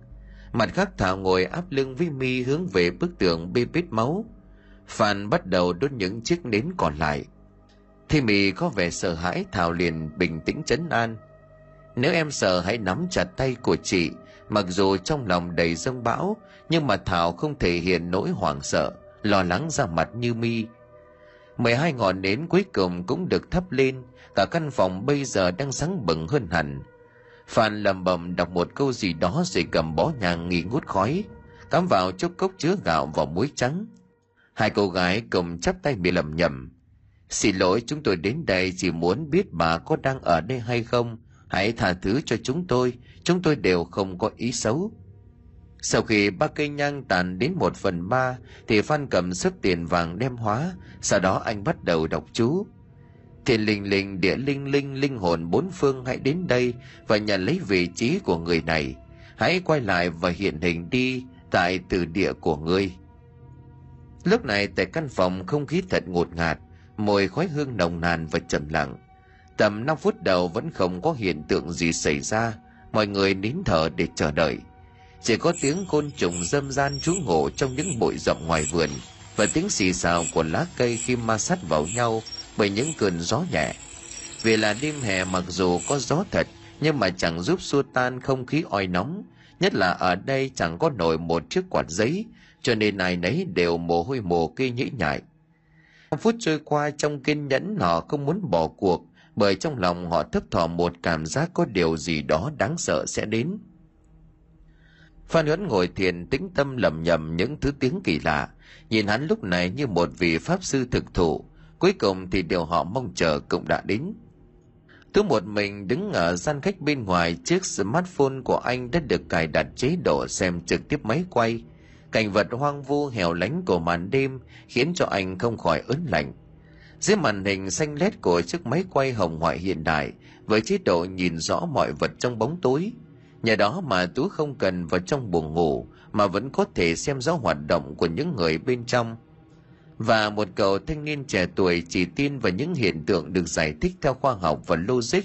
mặt khác thảo ngồi áp lưng với mi hướng về bức tường bê bết máu phan bắt đầu đốt những chiếc nến còn lại Thi mì có vẻ sợ hãi Thảo liền bình tĩnh chấn an. Nếu em sợ hãy nắm chặt tay của chị, mặc dù trong lòng đầy dâng bão, nhưng mà Thảo không thể hiện nỗi hoảng sợ, lo lắng ra mặt như mi. mười hai ngọn nến cuối cùng cũng được thắp lên, cả căn phòng bây giờ đang sáng bừng hơn hẳn. Phan lầm bầm đọc một câu gì đó rồi cầm bó nhang nghi ngút khói, cắm vào chốc cốc chứa gạo và muối trắng. Hai cô gái cùng chắp tay bị lầm nhầm. Xin lỗi chúng tôi đến đây chỉ muốn biết bà có đang ở đây hay không. Hãy tha thứ cho chúng tôi, chúng tôi đều không có ý xấu. Sau khi ba cây nhang tàn đến một phần ba, thì Phan cầm sức tiền vàng đem hóa, sau đó anh bắt đầu đọc chú. Thiên linh linh địa linh linh linh hồn bốn phương hãy đến đây và nhận lấy vị trí của người này. Hãy quay lại và hiện hình đi tại từ địa của ngươi. Lúc này tại căn phòng không khí thật ngột ngạt, mùi khói hương nồng nàn và trầm lặng tầm 5 phút đầu vẫn không có hiện tượng gì xảy ra mọi người nín thở để chờ đợi chỉ có tiếng côn trùng dâm gian trú ngụ trong những bụi rậm ngoài vườn và tiếng xì xào của lá cây khi ma sát vào nhau bởi những cơn gió nhẹ. Vì là đêm hè mặc dù có gió thật, nhưng mà chẳng giúp xua tan không khí oi nóng, nhất là ở đây chẳng có nổi một chiếc quạt giấy, cho nên ai nấy đều mồ hôi mồ kê nhĩ nhại. Phút trôi qua trong kiên nhẫn, họ không muốn bỏ cuộc, bởi trong lòng họ thấp thỏm một cảm giác có điều gì đó đáng sợ sẽ đến. Phan huấn ngồi thiền tĩnh tâm lầm nhầm những thứ tiếng kỳ lạ, nhìn hắn lúc này như một vị pháp sư thực thụ cuối cùng thì điều họ mong chờ cũng đã đến. Tú một mình đứng ở gian khách bên ngoài, chiếc smartphone của anh đã được cài đặt chế độ xem trực tiếp máy quay. Cảnh vật hoang vu hẻo lánh của màn đêm khiến cho anh không khỏi ớn lạnh. Dưới màn hình xanh lét của chiếc máy quay hồng ngoại hiện đại, với chế độ nhìn rõ mọi vật trong bóng tối. Nhờ đó mà tú không cần vào trong buồng ngủ, mà vẫn có thể xem rõ hoạt động của những người bên trong và một cậu thanh niên trẻ tuổi chỉ tin vào những hiện tượng được giải thích theo khoa học và logic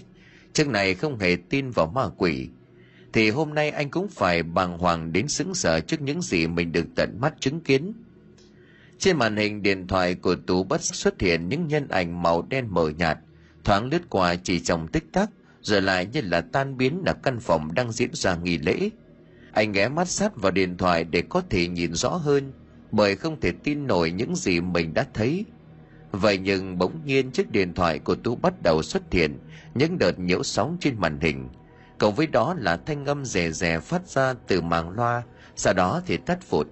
Trước này không hề tin vào ma quỷ, thì hôm nay anh cũng phải bàng hoàng đến sững sờ trước những gì mình được tận mắt chứng kiến. Trên màn hình điện thoại của Tú bất xuất hiện những nhân ảnh màu đen mờ nhạt, thoáng lướt qua chỉ trong tích tắc, rồi lại như là tan biến ở căn phòng đang diễn ra nghi lễ. Anh ghé mắt sát vào điện thoại để có thể nhìn rõ hơn, bởi không thể tin nổi những gì mình đã thấy. Vậy nhưng bỗng nhiên chiếc điện thoại của Tú bắt đầu xuất hiện những đợt nhiễu sóng trên màn hình. Cộng với đó là thanh âm rè rè phát ra từ màng loa, sau đó thì tắt phụt.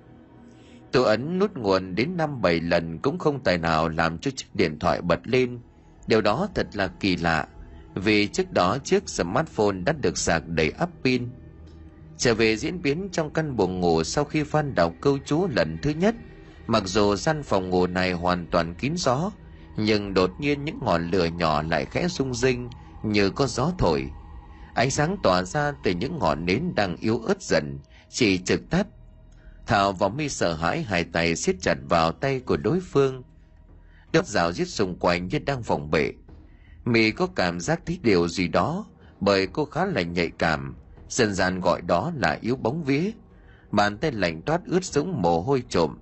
Tú ấn nút nguồn đến năm bảy lần cũng không tài nào làm cho chiếc điện thoại bật lên. Điều đó thật là kỳ lạ, vì trước đó chiếc smartphone đã được sạc đầy ắp pin. Trở về diễn biến trong căn buồng ngủ sau khi Phan đọc câu chú lần thứ nhất, mặc dù gian phòng ngủ này hoàn toàn kín gió, nhưng đột nhiên những ngọn lửa nhỏ lại khẽ rung rinh như có gió thổi. Ánh sáng tỏa ra từ những ngọn nến đang yếu ớt dần, chỉ trực tắt. Thảo và mi sợ hãi hai tay siết chặt vào tay của đối phương. Đớp rào giết xung quanh như đang phòng bệ. Mi có cảm giác thích điều gì đó, bởi cô khá là nhạy cảm, dân gian gọi đó là yếu bóng vía. Bàn tay lạnh toát ướt sũng mồ hôi trộm.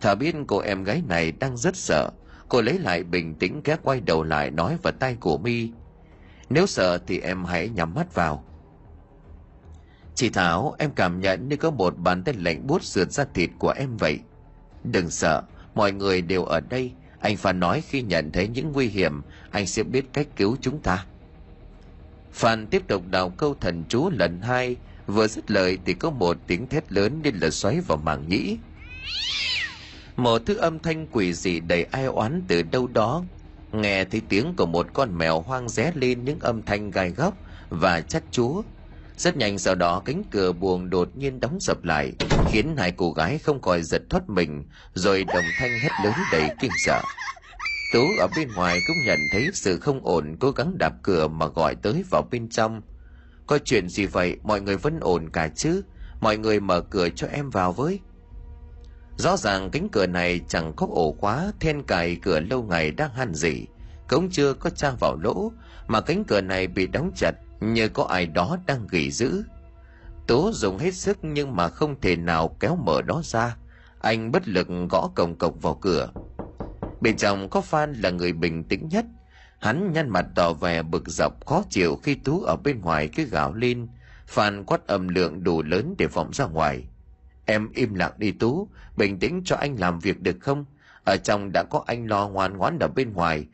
thả biết cô em gái này đang rất sợ, cô lấy lại bình tĩnh ghé quay đầu lại nói vào tay của mi. Nếu sợ thì em hãy nhắm mắt vào. Chị thảo em cảm nhận như có một bàn tay lạnh buốt sượt ra thịt của em vậy. Đừng sợ mọi người đều ở đây. Anh phan nói khi nhận thấy những nguy hiểm anh sẽ biết cách cứu chúng ta phan tiếp tục đào câu thần chú lần hai. Vừa dứt lời thì có một tiếng thét lớn nên là xoáy vào màng nhĩ. Một thứ âm thanh quỷ dị đầy ai oán từ đâu đó. Nghe thấy tiếng của một con mèo hoang ré lên những âm thanh gai góc và chắc chúa rất nhanh sau đó cánh cửa buồng đột nhiên đóng sập lại, khiến hai cô gái không khỏi giật thoát mình, rồi đồng thanh hét lớn đầy kinh sợ tú ở bên ngoài cũng nhận thấy sự không ổn cố gắng đạp cửa mà gọi tới vào bên trong có chuyện gì vậy mọi người vẫn ổn cả chứ mọi người mở cửa cho em vào với Rõ ràng cánh cửa này chẳng có ổ khóa, then cài cửa lâu ngày đang han gì, cũng chưa có trang vào lỗ, mà cánh cửa này bị đóng chặt như có ai đó đang gỉ giữ. Tố dùng hết sức nhưng mà không thể nào kéo mở đó ra. Anh bất lực gõ cổng cộc vào cửa. Bên trong có Phan là người bình tĩnh nhất. Hắn nhăn mặt tỏ vẻ bực dọc khó chịu khi Tú ở bên ngoài cứ gào lên. Phan quát âm lượng đủ lớn để vọng ra ngoài. Em im lặng đi Tú, bình tĩnh cho anh làm việc được không? Ở trong đã có anh lo ngoan ngoãn ở bên ngoài.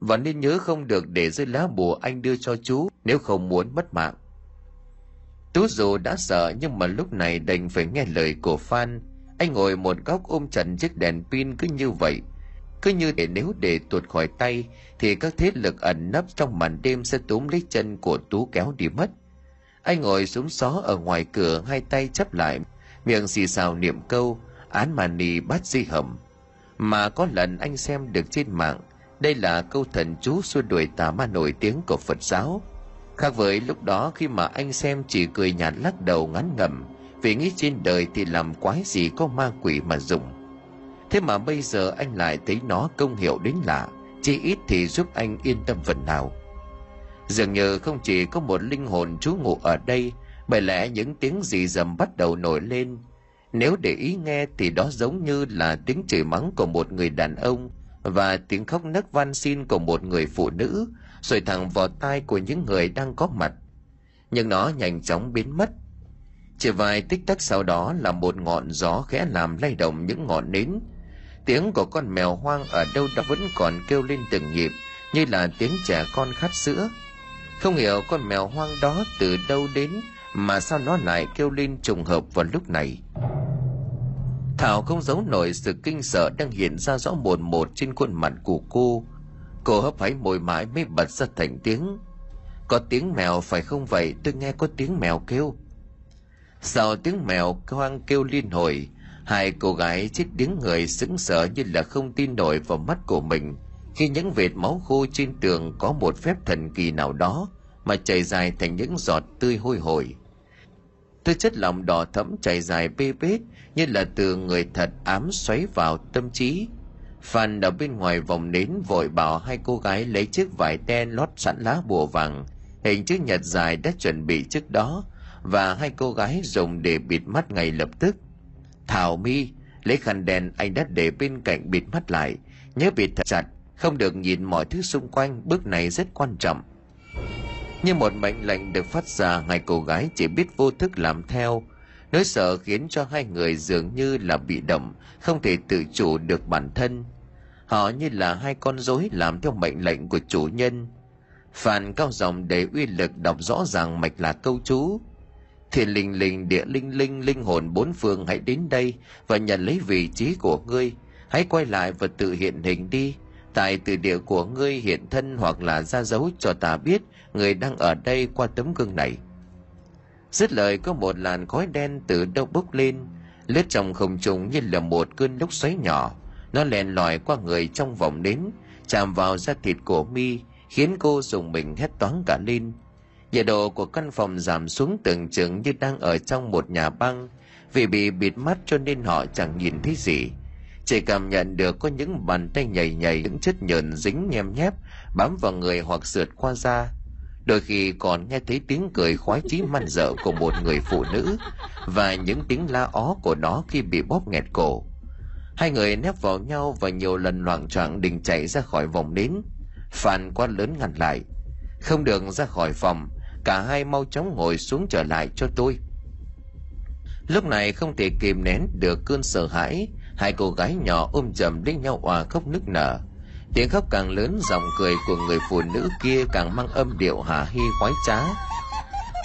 Và nên nhớ không được để rơi lá bùa anh đưa cho chú nếu không muốn mất mạng. Tú dù đã sợ nhưng mà lúc này đành phải nghe lời của Phan. Anh ngồi một góc ôm chặt chiếc đèn pin cứ như vậy. Cứ như để nếu để tuột khỏi tay, thì các thế lực ẩn nấp trong màn đêm sẽ túm lấy chân của Tú kéo đi mất. Anh ngồi xuống xó ở ngoài cửa, hai tay chấp lại, miệng xì xào niệm câu, án mà nì bát di hầm. Mà có lần anh xem được trên mạng, đây là câu thần chú xua đuổi tà ma nổi tiếng của phật giáo. Khác với lúc đó, khi mà anh xem chỉ cười nhạt lắc đầu ngắn ngẩm vì nghĩ trên đời thì làm quái gì có ma quỷ mà dùng thế mà bây giờ anh lại thấy nó công hiệu đến lạ, chỉ ít thì giúp anh yên tâm phần nào. Dường như không chỉ có một linh hồn trú ngụ ở đây, bởi lẽ những tiếng gì dầm bắt đầu nổi lên. Nếu để ý nghe thì đó giống như là tiếng chửi mắng của một người đàn ông và tiếng khóc nấc van xin của một người phụ nữ, rồi thẳng vào tai của những người đang có mặt. Nhưng nó nhanh chóng biến mất. Chỉ vài tích tắc sau đó là một ngọn gió khẽ làm lay động những ngọn nến tiếng của con mèo hoang ở đâu đó vẫn còn kêu lên từng nhịp, như là tiếng trẻ con khát sữa. Không hiểu con mèo hoang đó từ đâu đến, mà sao nó lại kêu lên trùng hợp vào lúc này. Thảo không giấu nổi sự kinh sợ đang hiện ra rõ mồn một trên khuôn mặt của cô. Cô hấp háy môi mãi mới bật ra thành tiếng. Có tiếng mèo phải không vậy? Tôi nghe có tiếng mèo kêu. Sau tiếng mèo hoang kêu liên hồi hai cô gái chết tiếng người sững sờ như là không tin nổi vào mắt của mình. Khi những vệt máu khô trên tường có một phép thần kỳ nào đó mà chảy dài thành những giọt tươi hôi hổi. Tôi chất lòng đỏ thẫm chảy dài bê bết như là từ người thật ám xoáy vào tâm trí. Phan ở bên ngoài vòng nến vội bảo hai cô gái lấy chiếc vải ten lót sẵn lá bùa vàng, hình chữ nhật dài đã chuẩn bị trước đó và hai cô gái dùng để bịt mắt ngay lập tức thảo mi, lấy khăn đèn anh đã để bên cạnh bịt mắt lại. Nhớ bịt thật chặt, không được nhìn mọi thứ xung quanh, bước này rất quan trọng. Như một mệnh lệnh được phát ra, hai cô gái chỉ biết vô thức làm theo. Nỗi sợ khiến cho hai người dường như là bị động, không thể tự chủ được bản thân. Họ như là hai con rối làm theo mệnh lệnh của chủ nhân. Phản cao giọng để uy lực đọc rõ ràng mạch là câu chú thiên linh linh, địa linh linh linh hồn bốn phương hãy đến đây và nhận lấy vị trí của ngươi. Hãy quay lại và tự hiện hình đi. Tại từ địa của ngươi hiện thân hoặc là ra dấu cho ta biết người đang ở đây qua tấm gương này. Dứt lời, có một làn khói đen từ đâu bốc lên. Lướt trong không trung như là một cơn lốc xoáy nhỏ. Nó lèn lỏi qua người trong vòng nến, chạm vào da thịt của mi, khiến cô dùng mình hét toáng cả lên nhiệt độ của căn phòng giảm xuống tưởng chừng như đang ở trong một nhà băng. Vì bị bịt mắt cho nên họ chẳng nhìn thấy gì. Chỉ cảm nhận được có những bàn tay nhầy nhầy những chất nhờn dính nhem nhép, bám vào người hoặc sượt qua da. Đôi khi còn nghe thấy tiếng cười khoái chí man dợ của một người phụ nữ và những tiếng la ó của nó khi bị bóp nghẹt cổ. Hai người nép vào nhau và nhiều lần loạng choạng định chạy ra khỏi vòng nến phan quá lớn ngăn lại, không được ra khỏi phòng cả hai mau chóng ngồi xuống trở lại cho tôi. Lúc này không thể kìm nén được cơn sợ hãi, hai cô gái nhỏ ôm chầm lấy nhau òa khóc nức nở. Tiếng khóc càng lớn, giọng cười của người phụ nữ kia càng mang âm điệu hả hi khoái trá.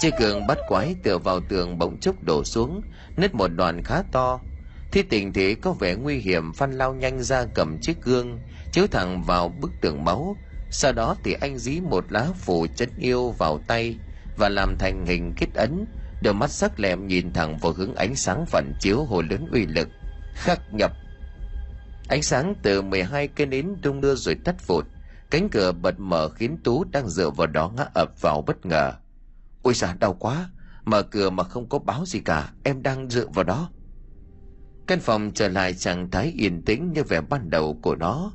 Chiếc cường bắt quái tựa vào tường bỗng chốc đổ xuống, nứt một đoạn khá to. Thi tình thế có vẻ nguy hiểm, phan lao nhanh ra cầm chiếc gương, chiếu thẳng vào bức tường máu. Sau đó thì anh dí một lá phủ chân yêu vào tay và làm thành hình kết ấn, đôi mắt sắc lẹm nhìn thẳng vào hướng ánh sáng phản chiếu hồ lớn uy lực, khắc nhập. Ánh sáng từ 12 cây nến đung đưa rồi tắt vụt cánh cửa bật mở khiến tú đang dựa vào đó ngã ập vào bất ngờ. Ôi dạ đau quá, mở cửa mà không có báo gì cả, em đang dựa vào đó. Căn phòng trở lại trạng thái yên tĩnh như vẻ ban đầu của nó.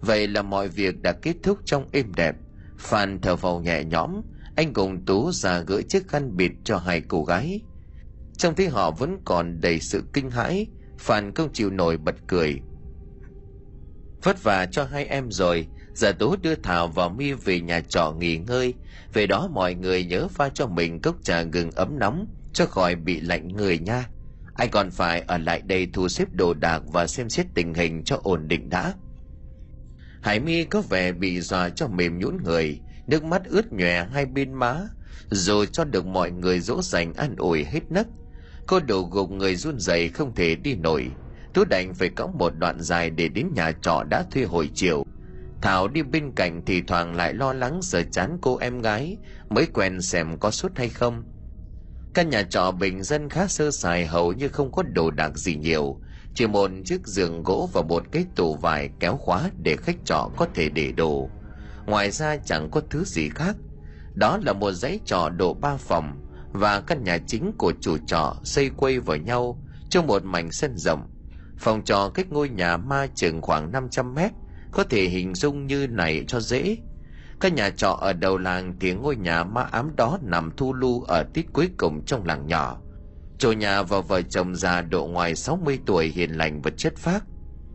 Vậy là mọi việc đã kết thúc trong êm đẹp, phan thở vào nhẹ nhõm anh cùng tú ra gỡ chiếc khăn bịt cho hai cô gái. Trong thấy họ vẫn còn đầy sự kinh hãi, phan không chịu nổi bật cười. Vất vả cho hai em rồi, giờ tú đưa thảo và mi về nhà trọ nghỉ ngơi. Về đó mọi người nhớ pha cho mình cốc trà gừng ấm nóng, cho khỏi bị lạnh người nha. Anh còn phải ở lại đây thu xếp đồ đạc và xem xét tình hình cho ổn định đã. Hải mi có vẻ bị dọa cho mềm nhũn người nước mắt ướt nhòe hai bên má, rồi cho được mọi người dỗ dành an ủi hết nấc. Cô đổ gục người run rẩy không thể đi nổi. Tú đành phải cõng một đoạn dài để đến nhà trọ đã thuê hồi chiều. Thảo đi bên cạnh thì thoảng lại lo lắng sợ chán cô em gái, mới quen xem có sốt hay không. Căn nhà trọ bình dân khá sơ sài hầu như không có đồ đạc gì nhiều, chỉ một chiếc giường gỗ và một cái tủ vải kéo khóa để khách trọ có thể để đồ ngoài ra chẳng có thứ gì khác. Đó là một dãy trọ độ ba phòng và căn nhà chính của chủ trọ xây quây vào nhau trong một mảnh sân rộng. Phòng trọ cách ngôi nhà ma chừng khoảng 500 mét, có thể hình dung như này cho dễ. Căn nhà trọ ở đầu làng thì ngôi nhà ma ám đó nằm thu lưu ở tít cuối cùng trong làng nhỏ. Chủ nhà và vợ chồng già độ ngoài 60 tuổi hiền lành và chất phác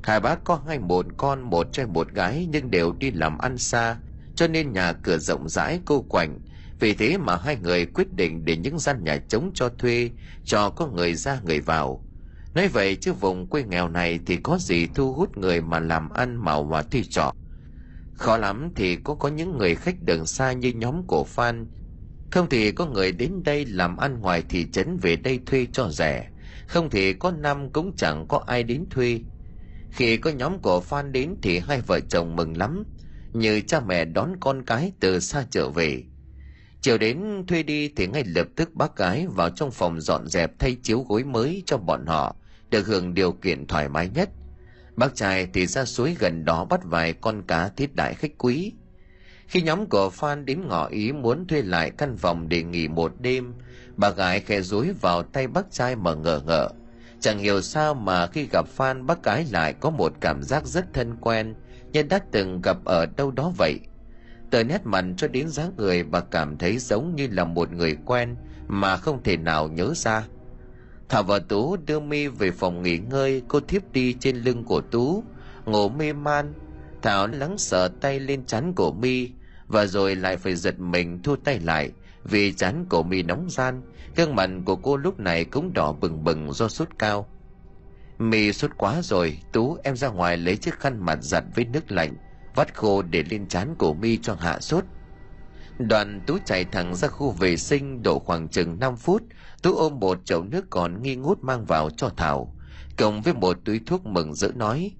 hai bác có hai một con, một trai một gái nhưng đều đi làm ăn xa, cho nên nhà cửa rộng rãi, cô quạnh. Vì thế mà hai người quyết định để những gian nhà trống cho thuê, cho có người ra người vào. Nói vậy chứ vùng quê nghèo này thì có gì thu hút người mà làm ăn mạo và thuê trọ? Khó lắm thì có có những người khách đường xa như nhóm cổ phan. Không thì có người đến đây làm ăn ngoài thị trấn về đây thuê cho rẻ. Không thì có năm cũng chẳng có ai đến thuê khi có nhóm của Phan đến thì hai vợ chồng mừng lắm, như cha mẹ đón con cái từ xa trở về. Chiều đến thuê đi thì ngay lập tức bác gái vào trong phòng dọn dẹp thay chiếu gối mới cho bọn họ, được hưởng điều kiện thoải mái nhất. Bác trai thì ra suối gần đó bắt vài con cá thiết đại khách quý. Khi nhóm của Phan đến ngỏ ý muốn thuê lại căn phòng để nghỉ một đêm, bà gái khe rối vào tay bác trai mà ngờ ngợ. Chẳng hiểu sao mà khi gặp Phan bác gái lại có một cảm giác rất thân quen, như đã từng gặp ở đâu đó vậy. từ nét mặt cho đến dáng người bà cảm thấy giống như là một người quen mà không thể nào nhớ ra thảo và tú đưa mi về phòng nghỉ ngơi, cô thiếp đi trên lưng của tú, ngủ mê man thảo lắng sợ tay lên chắn của mi và rồi lại phải giật mình thu tay lại vì chắn của mi nóng gian gương mặt của cô lúc này cũng đỏ bừng bừng do sốt cao. Mi sốt quá rồi, tú em ra ngoài lấy chiếc khăn mặt giặt với nước lạnh, vắt khô để lên trán của mi cho hạ sốt. Đoàn tú chạy thẳng ra khu vệ sinh độ khoảng chừng 5 phút. Tú ôm một chậu nước còn nghi ngút mang vào cho thảo, cộng với một túi thuốc mừng rỡ nói,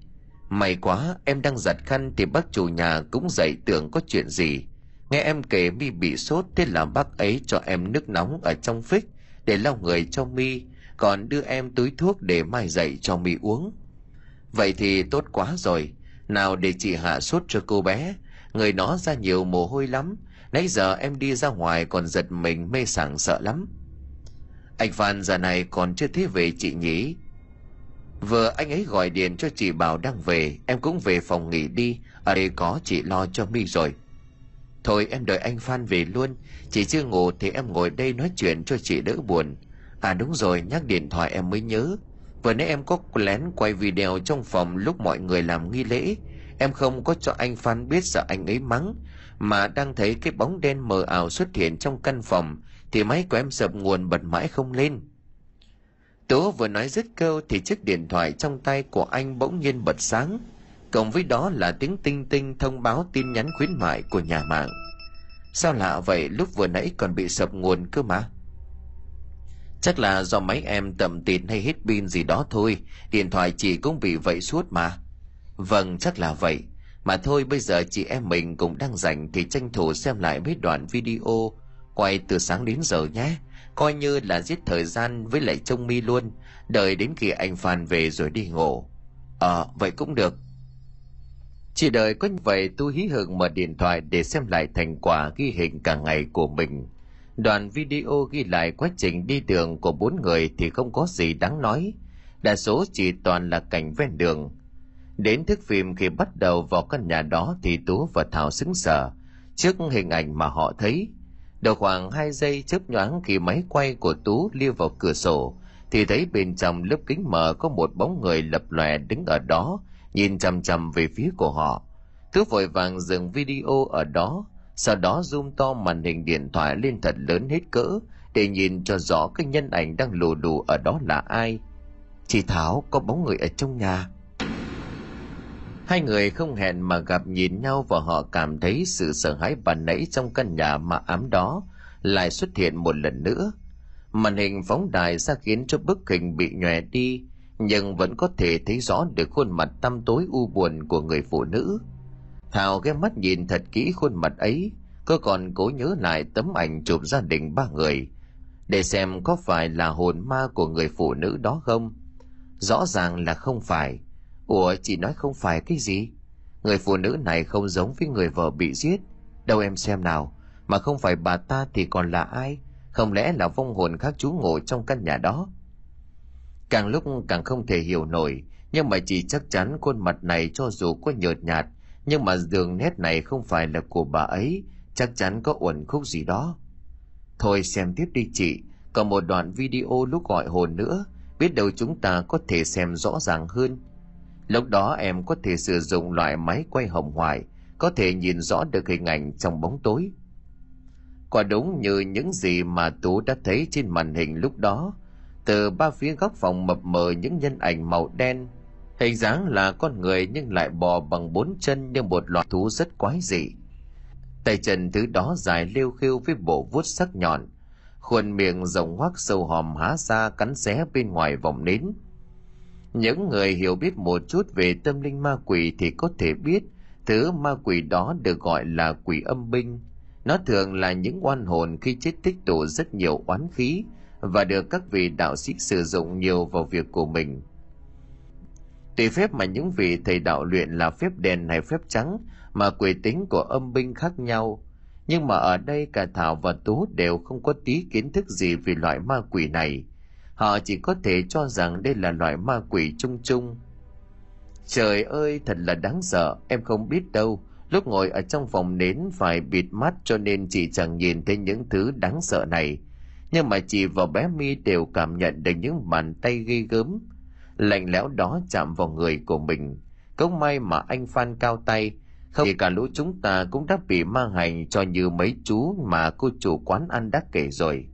may quá, em đang giặt khăn thì bác chủ nhà cũng dậy tưởng có chuyện gì nghe em kể mi bị sốt, thế là bác ấy cho em nước nóng ở trong phích để lau người cho mi, còn đưa em túi thuốc để mai dậy cho mi uống. Vậy thì tốt quá rồi. Nào để chị hạ sốt cho cô bé. Người nó ra nhiều mồ hôi lắm. Nãy giờ em đi ra ngoài còn giật mình, mê sảng sợ lắm. Anh phan giờ này còn chưa thấy về chị nhỉ? Vừa anh ấy gọi điện cho chị bảo đang về, em cũng về phòng nghỉ đi. Ở đây có chị lo cho mi rồi thôi em đợi anh phan về luôn. Chị chưa ngủ thì em ngồi đây nói chuyện cho chị đỡ buồn. À đúng rồi, nhắc điện thoại em mới nhớ. Vừa nãy em có lén quay video trong phòng lúc mọi người làm nghi lễ. Em không có cho anh phan biết sợ anh ấy mắng, mà đang thấy cái bóng đen mờ ảo xuất hiện trong căn phòng, thì máy của em sập nguồn bật mãi không lên. Tố vừa nói dứt câu thì chiếc điện thoại trong tay của anh bỗng nhiên bật sáng cộng với đó là tiếng tinh tinh thông báo tin nhắn khuyến mại của nhà mạng. Sao lạ vậy? Lúc vừa nãy còn bị sập nguồn cơ mà. Chắc là do máy em tầm tin hay hết pin gì đó thôi. Điện thoại chị cũng bị vậy suốt mà. Vâng chắc là vậy. Mà thôi bây giờ chị em mình cũng đang rảnh thì tranh thủ xem lại mấy đoạn video quay từ sáng đến giờ nhé. Coi như là giết thời gian với lại trông mi luôn. Đợi đến khi anh phan về rồi đi ngủ. Ờ à, vậy cũng được chỉ đợi có như vậy tôi hí hưởng mở điện thoại để xem lại thành quả ghi hình cả ngày của mình. Đoạn video ghi lại quá trình đi đường của bốn người thì không có gì đáng nói. Đa số chỉ toàn là cảnh ven đường. Đến thức phim khi bắt đầu vào căn nhà đó thì tú và thảo xứng sở trước hình ảnh mà họ thấy. Đầu khoảng hai giây chớp nhoáng khi máy quay của tú liêu vào cửa sổ thì thấy bên trong lớp kính mờ có một bóng người lập lòe đứng ở đó nhìn chằm chằm về phía của họ. Cứ vội vàng dừng video ở đó, sau đó zoom to màn hình điện thoại lên thật lớn hết cỡ, để nhìn cho rõ cái nhân ảnh đang lù đù ở đó là ai. Chị thảo, có bóng người ở trong nhà. Hai người không hẹn mà gặp nhìn nhau và họ cảm thấy sự sợ hãi ban nãy trong căn nhà mà ám đó lại xuất hiện một lần nữa. Màn hình phóng đài ra khiến cho bức hình bị nhòe đi nhưng vẫn có thể thấy rõ được khuôn mặt tăm tối u buồn của người phụ nữ. Thảo ghé mắt nhìn thật kỹ khuôn mặt ấy cô còn cố nhớ lại tấm ảnh chụp gia đình ba người, để xem có phải là hồn ma của người phụ nữ đó không. Rõ ràng là không phải. Ủa, chị nói không phải cái gì? Người phụ nữ này không giống với người vợ bị giết. Đâu em xem nào, mà không phải bà ta thì còn là ai? Không lẽ là vong hồn khác chú ngồi trong căn nhà đó? Càng lúc càng không thể hiểu nổi, nhưng mà chỉ chắc chắn khuôn mặt này cho dù có nhợt nhạt, nhưng mà đường nét này không phải là của bà ấy, chắc chắn có uẩn khúc gì đó. Thôi xem tiếp đi chị, còn một đoạn video lúc gọi hồn nữa, biết đâu chúng ta có thể xem rõ ràng hơn. Lúc đó em có thể sử dụng loại máy quay hồng ngoại có thể nhìn rõ được hình ảnh trong bóng tối. Quả đúng như những gì mà tú đã thấy trên màn hình lúc đó từ ba phía góc phòng mập mờ những nhân ảnh màu đen. Hình dáng là con người nhưng lại bò bằng bốn chân như một loài thú rất quái dị. Tay chân thứ đó dài lêu khêu với bộ vuốt sắc nhọn. Khuôn miệng rộng hoác sâu hòm há ra cắn xé bên ngoài vòng nến những người hiểu biết một chút về tâm linh ma quỷ thì có thể biết thứ ma quỷ đó được gọi là quỷ âm binh. Nó thường là những oan hồn khi chết tích tụ rất nhiều oán khí và được các vị đạo sĩ sử dụng nhiều vào việc của mình. Tùy phép mà những vị thầy đạo luyện là phép đen hay phép trắng, mà quỷ tính của âm binh khác nhau. Nhưng mà ở đây cả thảo và tú đều không có tí kiến thức gì về loại ma quỷ này. Họ chỉ có thể cho rằng đây là loại ma quỷ chung chung. Trời ơi, thật là đáng sợ, em không biết đâu. Lúc ngồi ở trong phòng nến phải bịt mắt cho nên chị chẳng nhìn thấy những thứ đáng sợ này nhưng mà chị và bé mi đều cảm nhận được những bàn tay ghê gớm. Lạnh lẽo đó chạm vào người của mình. Cũng may mà anh phan cao tay. Không thì cả lũ chúng ta cũng đã bị mang hành cho như mấy chú mà cô chủ quán ăn đã kể rồi.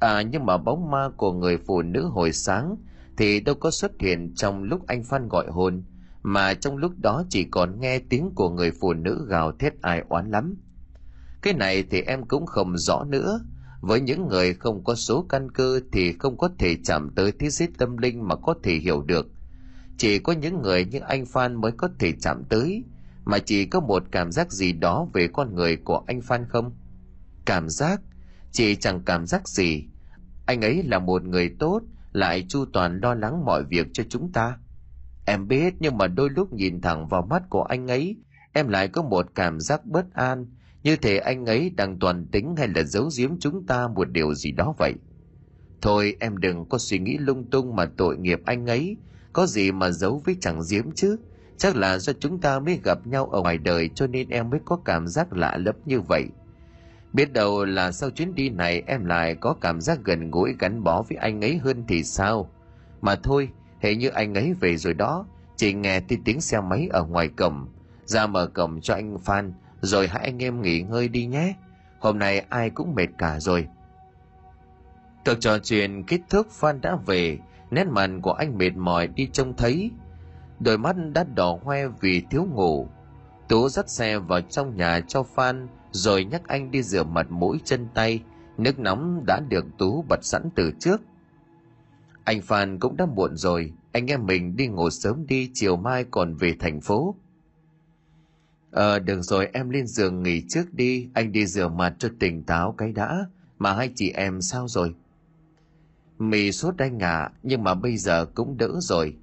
À nhưng mà bóng ma của người phụ nữ hồi sáng thì đâu có xuất hiện trong lúc anh phan gọi hồn, mà trong lúc đó chỉ còn nghe tiếng của người phụ nữ gào thét ai oán lắm. Cái này thì em cũng không rõ nữa với những người không có số căn cơ thì không có thể chạm tới thế giới tâm linh mà có thể hiểu được. Chỉ có những người như anh phan mới có thể chạm tới. Mà chỉ có một cảm giác gì đó về con người của anh phan không? Cảm giác? Chị chẳng cảm giác gì. Anh ấy là một người tốt, lại chu toàn lo lắng mọi việc cho chúng ta. Em biết, nhưng mà đôi lúc nhìn thẳng vào mắt của anh ấy, em lại có một cảm giác bất an như thể anh ấy đang toàn tính hay là giấu giếm chúng ta một điều gì đó vậy? Thôi, em đừng có suy nghĩ lung tung mà tội nghiệp anh ấy. Có gì mà giấu với chẳng giếm chứ? Chắc là do chúng ta mới gặp nhau ở ngoài đời cho nên em mới có cảm giác lạ lẫm như vậy. Biết đâu là sau chuyến đi này em lại có cảm giác gần gũi gắn bó với anh ấy hơn thì sao? Mà thôi, hệ như anh ấy về rồi đó. Chỉ nghe thấy tiếng xe máy ở ngoài cổng. Ra mở cổng cho anh phan rồi hai anh em nghỉ ngơi đi nhé. Hôm nay ai cũng mệt cả rồi. Cuộc trò chuyện kết thúc, phan đã về. Nét mặt của anh mệt mỏi đi trông thấy. Đôi mắt đã đỏ hoe vì thiếu ngủ. Tú dắt xe vào trong nhà cho phan, rồi nhắc anh đi rửa mặt mũi chân tay. Nước nóng đã được tú bật sẵn từ trước. Anh phan cũng đã muộn rồi. Anh em mình đi ngủ sớm đi, chiều mai còn về thành phố ờ được rồi, em lên giường nghỉ trước đi. Anh đi rửa mặt cho tỉnh táo cái đã. Mà hai chị em sao rồi? Mì sốt anh à nhưng mà bây giờ cũng đỡ rồi.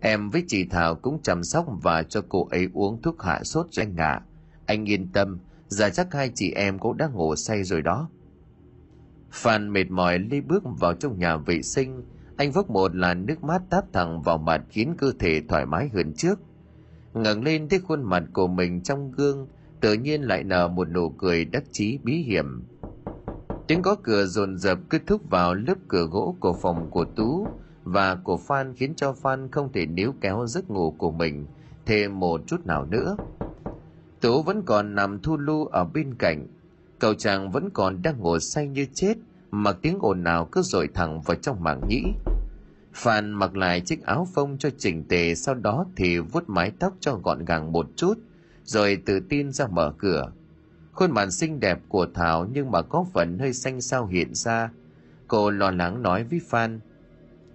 Em với chị thảo cũng chăm sóc và cho cô ấy uống thuốc hạ sốt cho anh à anh yên tâm, giờ chắc hai chị em cũng đã ngủ say rồi đó. Phan mệt mỏi đi bước vào trong nhà vệ sinh. Anh vốc một làn nước mát táp thẳng vào mặt khiến cơ thể thoải mái hơn trước ngẩng lên thấy khuôn mặt của mình trong gương, tự nhiên lại nở một nụ cười đắc chí bí hiểm. Tiếng có cửa dồn dập cứ thúc vào lớp cửa gỗ của phòng của tú và của phan khiến cho phan không thể níu kéo giấc ngủ của mình thêm một chút nào nữa. Tú vẫn còn nằm thu lu ở bên cạnh. Cậu chàng vẫn còn đang ngồi say như chết mà tiếng ồn nào cứ dội thẳng vào trong màng nhĩ phan mặc lại chiếc áo phông cho chỉnh tề, sau đó thì vuốt mái tóc cho gọn gàng một chút, rồi tự tin ra mở cửa. Khuôn mặt xinh đẹp của thảo nhưng mà có phần hơi xanh xao hiện ra. Cô lo lắng nói với phan,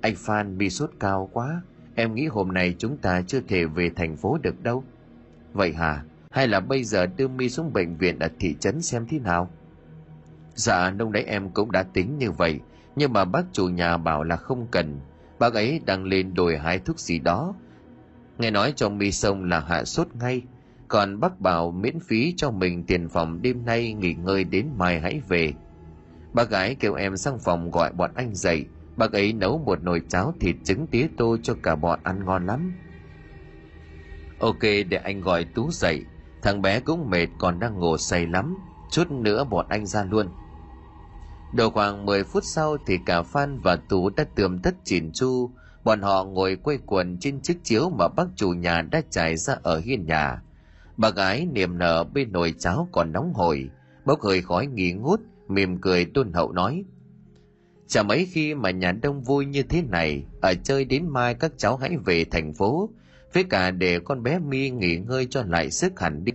anh phan bị sốt cao quá. Em nghĩ hôm nay chúng ta chưa thể về thành phố được đâu. Vậy hả? Hay là bây giờ đưa mi xuống bệnh viện ở thị trấn xem thế nào? Dạ lúc đấy em cũng đã tính như vậy, nhưng mà bác chủ nhà bảo là không cần bác ấy đang lên đồi hái thuốc gì đó. Nghe nói cho mi sông là hạ sốt ngay. Còn bác bảo miễn phí cho mình tiền phòng đêm nay nghỉ ngơi đến mai hãy về. Bác gái kêu em sang phòng gọi bọn anh dậy. Bác ấy nấu một nồi cháo thịt trứng tía tô cho cả bọn ăn ngon lắm. Ok, để anh gọi tú dậy. Thằng bé cũng mệt, còn đang ngủ say lắm. Chút nữa bọn anh ra luôn. Độ khoảng 10 phút sau thì cả Phan và Tú đã tươm tất chỉn chu, bọn họ ngồi quây quần trên chiếc chiếu mà bác chủ nhà đã trải ra ở hiên nhà. Bà gái niềm nở bên nồi cháo còn nóng hổi, bốc hơi khói nghi ngút, mỉm cười tôn hậu nói. Chả mấy khi mà nhà đông vui như thế này, ở chơi đến mai các cháu hãy về thành phố, với cả để con bé mi nghỉ ngơi cho lại sức hẳn đi.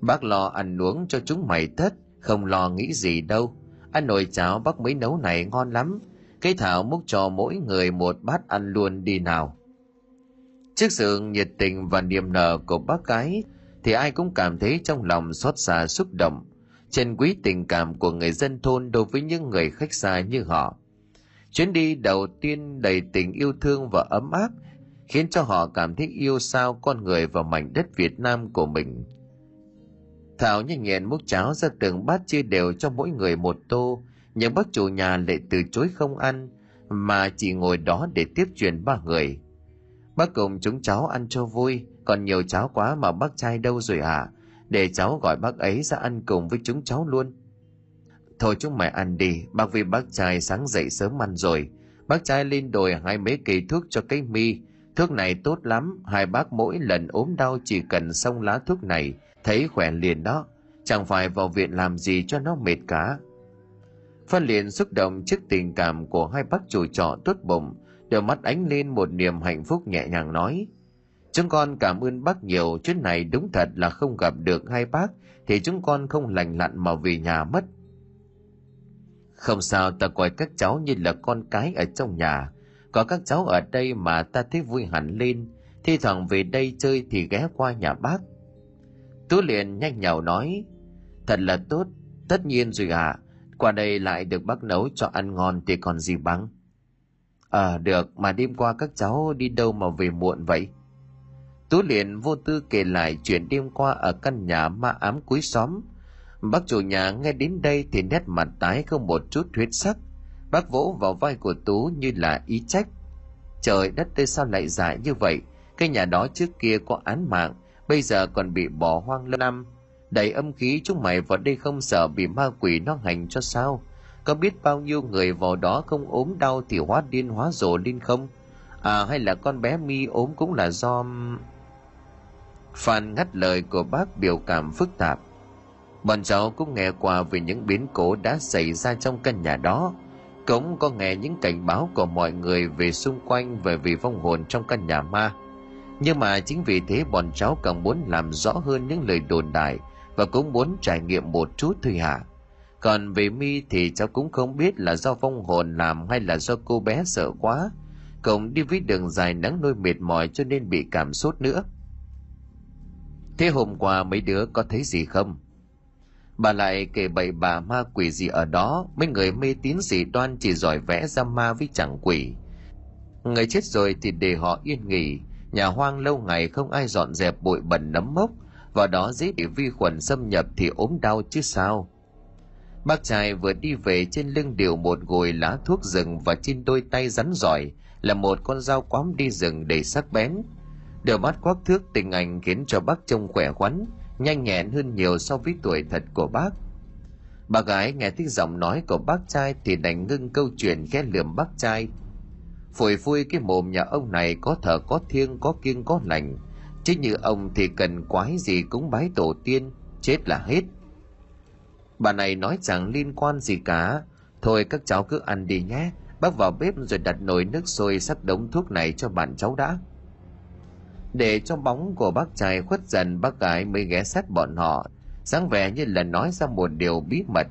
Bác lo ăn uống cho chúng mày thất, không lo nghĩ gì đâu ăn nồi cháo bác mới nấu này ngon lắm. Cái thảo múc cho mỗi người một bát ăn luôn đi nào. Trước sự nhiệt tình và niềm nở của bác gái, thì ai cũng cảm thấy trong lòng xót xa xúc động. Trân quý tình cảm của người dân thôn đối với những người khách xa như họ. Chuyến đi đầu tiên đầy tình yêu thương và ấm áp, khiến cho họ cảm thấy yêu sao con người và mảnh đất việt nam của mình. Thảo nhanh nhẹn múc cháo ra từng bát chia đều cho mỗi người một tô, nhưng bác chủ nhà lại từ chối không ăn, mà chỉ ngồi đó để tiếp chuyện ba người. Bác cùng chúng cháu ăn cho vui, còn nhiều cháo quá mà bác trai đâu rồi hả à? để cháu gọi bác ấy ra ăn cùng với chúng cháu luôn thôi chúng mày ăn đi bác vì bác trai sáng dậy sớm ăn rồi bác trai lên đồi hai mấy cây thuốc cho cái mi thuốc này tốt lắm hai bác mỗi lần ốm đau chỉ cần xông lá thuốc này thấy khỏe liền đó chẳng phải vào viện làm gì cho nó mệt cả Phan liền xúc động trước tình cảm của hai bác chủ trọ tốt bụng, đôi mắt ánh lên một niềm hạnh phúc nhẹ nhàng nói. Chúng con cảm ơn bác nhiều, chuyến này đúng thật là không gặp được hai bác, thì chúng con không lành lặn mà về nhà mất. Không sao ta coi các cháu như là con cái ở trong nhà, có các cháu ở đây mà ta thấy vui hẳn lên, thi thoảng về đây chơi thì ghé qua nhà bác. Tú liền nhanh nhào nói, thật là tốt, tất nhiên rồi ạ, à, qua đây lại được bác nấu cho ăn ngon thì còn gì bằng. Ờ à, được mà đêm qua các cháu đi đâu mà về muộn vậy? Tú liền vô tư kể lại chuyện đêm qua ở căn nhà ma ám cuối xóm. Bác chủ nhà nghe đến đây thì nét mặt tái không một chút huyết sắc. Bác vỗ vào vai của tú như là ý trách. Trời đất tê sao lại dại như vậy? Cái nhà đó trước kia có án mạng bây giờ còn bị bỏ hoang lâu năm. Đầy âm khí chúng mày vào đây không sợ bị ma quỷ nó hành cho sao? Có biết bao nhiêu người vào đó không ốm đau thì hóa điên hóa rồ lên không? À hay là con bé mi ốm cũng là do phan ngắt lời của bác biểu cảm phức tạp. Bọn cháu cũng nghe qua về những biến cố đã xảy ra trong căn nhà đó. Cũng có nghe những cảnh báo của mọi người về xung quanh về vì vong hồn trong căn nhà ma nhưng mà chính vì thế bọn cháu càng muốn làm rõ hơn những lời đồn đại và cũng muốn trải nghiệm một chút thôi hả? Còn về mi thì cháu cũng không biết là do vong hồn làm hay là do cô bé sợ quá. Cộng đi với đường dài nắng nôi mệt mỏi cho nên bị cảm sốt nữa. Thế hôm qua mấy đứa có thấy gì không? Bà lại kể bậy bà ma quỷ gì ở đó, mấy người mê tín dị đoan chỉ giỏi vẽ ra ma với chẳng quỷ. Người chết rồi thì để họ yên nghỉ nhà hoang lâu ngày không ai dọn dẹp bụi bẩn nấm mốc vào đó dễ bị vi khuẩn xâm nhập thì ốm đau chứ sao. Bác trai vừa đi về trên lưng điều một gồi lá thuốc rừng và trên đôi tay rắn giỏi là một con dao quắm đi rừng đầy sắc bén. Đều mắt quắc thước tình ảnh khiến cho bác trông khỏe khoắn, nhanh nhẹn hơn nhiều so với tuổi thật của bác. Bà gái nghe tiếng giọng nói của bác trai thì đành ngưng câu chuyện ghét lườm bác trai phổi phui cái mồm nhà ông này có thở có thiêng, có kiêng, có lành. Chứ như ông thì cần quái gì cũng bái tổ tiên, chết là hết. Bà này nói chẳng liên quan gì cả. Thôi các cháu cứ ăn đi nhé. Bác vào bếp rồi đặt nồi nước sôi sắc đống thuốc này cho bạn cháu đã. Để cho bóng của bác trai khuất dần, bác gái mới ghé sát bọn họ. Sáng vẻ như là nói ra một điều bí mật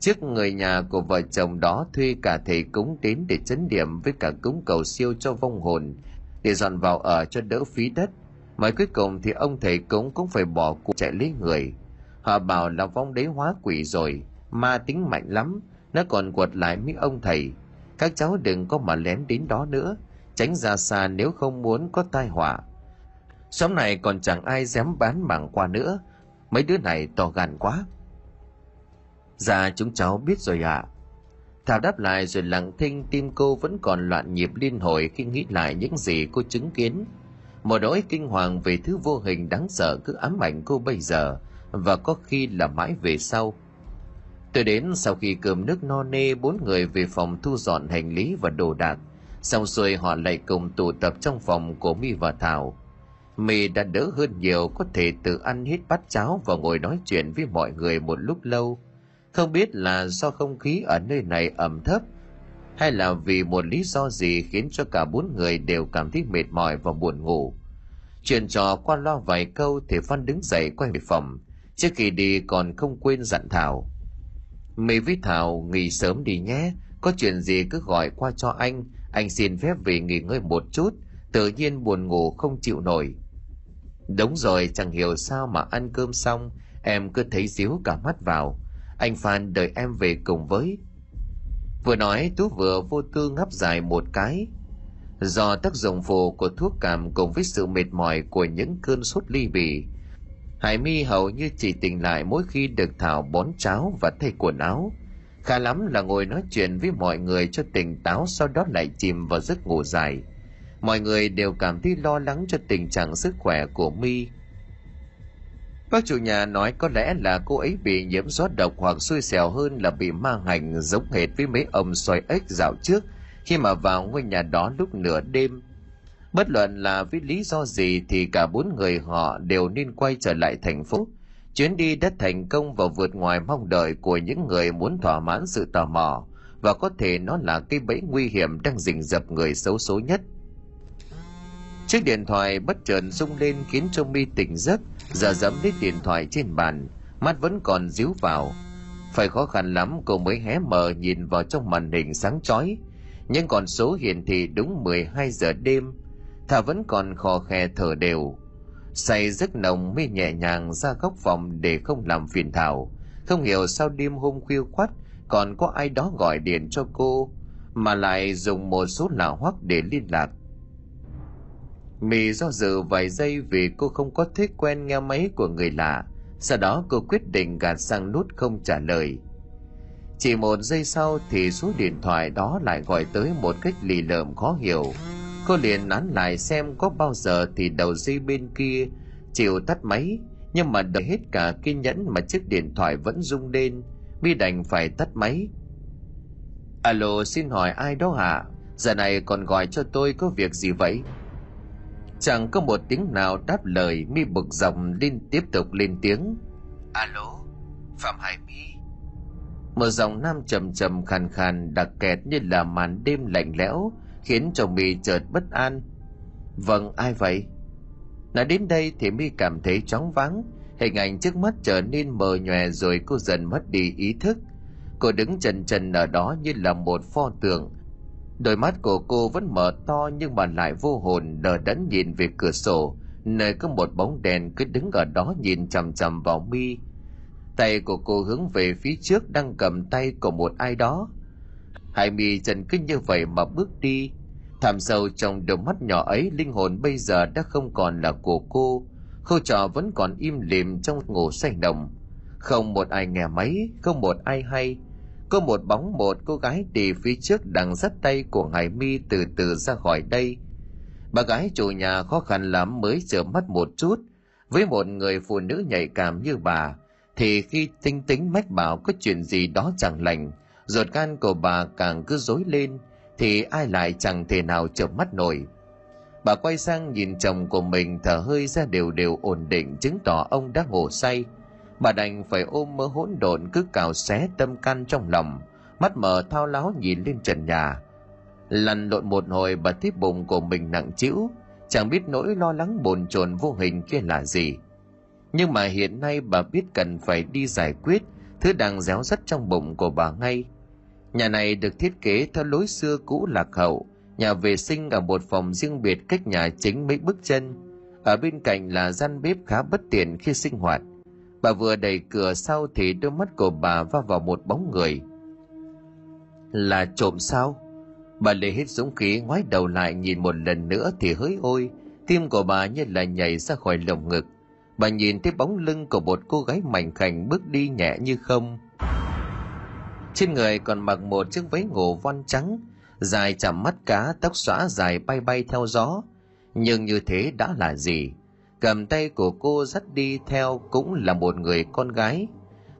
trước người nhà của vợ chồng đó thuê cả thầy cúng đến để chấn điểm với cả cúng cầu siêu cho vong hồn, để dọn vào ở cho đỡ phí đất. Mà cuối cùng thì ông thầy cúng cũng phải bỏ cuộc chạy lấy người. Họ bảo là vong đế hóa quỷ rồi, ma tính mạnh lắm, nó còn quật lại mấy ông thầy. Các cháu đừng có mà lén đến đó nữa, tránh ra xa nếu không muốn có tai họa. Xóm này còn chẳng ai dám bán mảng qua nữa, mấy đứa này to gan quá dạ chúng cháu biết rồi ạ. À. thảo đáp lại rồi lặng thinh tim cô vẫn còn loạn nhịp liên hồi khi nghĩ lại những gì cô chứng kiến. Một nỗi kinh hoàng về thứ vô hình đáng sợ cứ ám ảnh cô bây giờ và có khi là mãi về sau. Tôi đến sau khi cơm nước no nê, bốn người về phòng thu dọn hành lý và đồ đạc. Xong rồi họ lại cùng tụ tập trong phòng của mi và thảo. Mi đã đỡ hơn nhiều, có thể tự ăn hết bát cháo và ngồi nói chuyện với mọi người một lúc lâu không biết là do không khí ở nơi này ẩm thấp, hay là vì một lý do gì khiến cho cả bốn người đều cảm thấy mệt mỏi và buồn ngủ. Chuyện trò qua lo vài câu thì phan đứng dậy quay về phòng. Trước khi đi còn không quên dặn thảo. Mày với thảo nghỉ sớm đi nhé, có chuyện gì cứ gọi qua cho anh anh xin phép về nghỉ ngơi một chút, tự nhiên buồn ngủ không chịu nổi. Đúng rồi, chẳng hiểu sao mà ăn cơm xong, em cứ thấy díu cả mắt vào anh phan đợi em về cùng với. Vừa nói, tú vừa vô tư ngáp dài một cái. Do tác dụng phụ của thuốc cảm cùng với sự mệt mỏi của những cơn sốt ly bì, hải mi hầu như chỉ tỉnh lại mỗi khi được thảo bón cháo và thay quần áo. Khá lắm là ngồi nói chuyện với mọi người cho tỉnh táo, sau đó lại chìm vào giấc ngủ dài. Mọi người đều cảm thấy lo lắng cho tình trạng sức khỏe của mi bác chủ nhà nói có lẽ là cô ấy bị nhiễm gió độc hoặc xui xẻo hơn là bị ma hành giống hệt với mấy ông xoay ếch dạo trước. Khi mà vào ngôi nhà đó lúc nửa đêm, bất luận là vì lý do gì thì cả bốn người họ đều nên quay trở lại thành phố. Chuyến đi đã thành công và vượt ngoài mong đợi của những người muốn thỏa mãn sự tò mò, và có thể nó là cái bẫy nguy hiểm đang rình rập người xấu số nhất. Chiếc điện thoại bất chợt rung lên khiến cho mi tỉnh giấc giờ dẫm lấy điện thoại trên bàn, mắt vẫn còn díu vào. Phải khó khăn lắm cô mới hé mở nhìn vào trong màn hình sáng chói. Nhưng còn số hiển thị đúng 12 giờ đêm, thà vẫn còn khò khe thở đều. Say giấc nồng mới nhẹ nhàng ra góc phòng để không làm phiền thảo. Không hiểu sao đêm hôm khuya khoắt, còn có ai đó gọi điện cho cô, mà lại dùng một số lạ hoắc để liên lạc mì do dự vài giây vì cô không có thói quen nghe máy của người lạ. Sau đó cô quyết định gạt sang nút không trả lời. Chỉ một giây sau thì số điện thoại đó lại gọi tới một cách lì lợm khó hiểu. Cô liền nán lại xem có bao giờ thì đầu dây bên kia chịu tắt máy, nhưng mà đợi hết cả kiên nhẫn mà chiếc điện thoại vẫn rung lên mi đành phải tắt máy. Alo, xin hỏi ai đó hả? Giờ này còn gọi cho tôi có việc gì vậy? Chẳng có một tiếng nào đáp lời mi bực dòng liên tiếp tục lên tiếng. Alo phạm hải mi. Một giọng nam trầm trầm khàn khàn đặc kẹt như là màn đêm lạnh lẽo khiến cho mi chợt bất an. Vâng ai vậy? Nói đến đây thì mi cảm thấy chóng váng hình ảnh trước mắt trở nên mờ nhòe rồi cô dần mất đi ý thức. Cô đứng trần trần ở đó như là một pho tượng đôi mắt của cô vẫn mở to nhưng mà lại vô hồn, đờ đẫn nhìn về cửa sổ. Nơi có một bóng đèn cứ đứng ở đó nhìn chằm chằm vào mi. Tay của cô hướng về phía trước đang cầm tay của một ai đó. Hai mi trần cứ như vậy mà bước đi. Thảm sâu trong đôi mắt nhỏ ấy, linh hồn bây giờ đã không còn là của cô. Khâu trò vẫn còn im lìm trong ngủ say nồng. Không một ai nghe máy, không một ai hay có một bóng một cô gái đi phía trước đang dắt tay của hải mi từ từ ra khỏi đây. Bà gái chủ nhà khó khăn lắm mới trở mắt một chút. Với một người phụ nữ nhạy cảm như bà, thì khi tinh tính mách bảo có chuyện gì đó chẳng lành, ruột gan của bà càng cứ dối lên, thì ai lại chẳng thể nào chợp mắt nổi. Bà quay sang nhìn chồng của mình thở hơi ra đều đều ổn định, chứng tỏ ông đã ngủ say bà đành phải ôm mớ hỗn độn cứ cào xé tâm can trong lòng, mắt mở thao láo nhìn lên trần nhà. Lăn lộn một hồi, bà thấy bụng của mình nặng trĩu, chẳng biết nỗi lo lắng bồn chồn vô hình kia là gì. Nhưng mà hiện nay bà biết cần phải đi giải quyết thứ đang réo rắt trong bụng của bà ngay. Nhà này được thiết kế theo lối xưa cũ lạc hậu, nhà vệ sinh ở một phòng riêng biệt cách nhà chính mấy bước chân. Ở bên cạnh là gian bếp khá bất tiện khi sinh hoạt bà vừa đẩy cửa sau thì đôi mắt của bà va vào một bóng người. Là trộm sao? Bà lê hết dũng khí ngoái đầu lại nhìn một lần nữa thì hỡi ôi tim của bà như là nhảy ra khỏi lồng ngực. Bà nhìn thấy bóng lưng của một cô gái mảnh khảnh bước đi nhẹ như không. Trên người còn mặc một chiếc váy ngủ von trắng, dài chạm mắt cá, tóc xõa dài bay bay theo gió. Nhưng như thế đã là gì? Cầm tay của cô dắt đi theo cũng là một người con gái.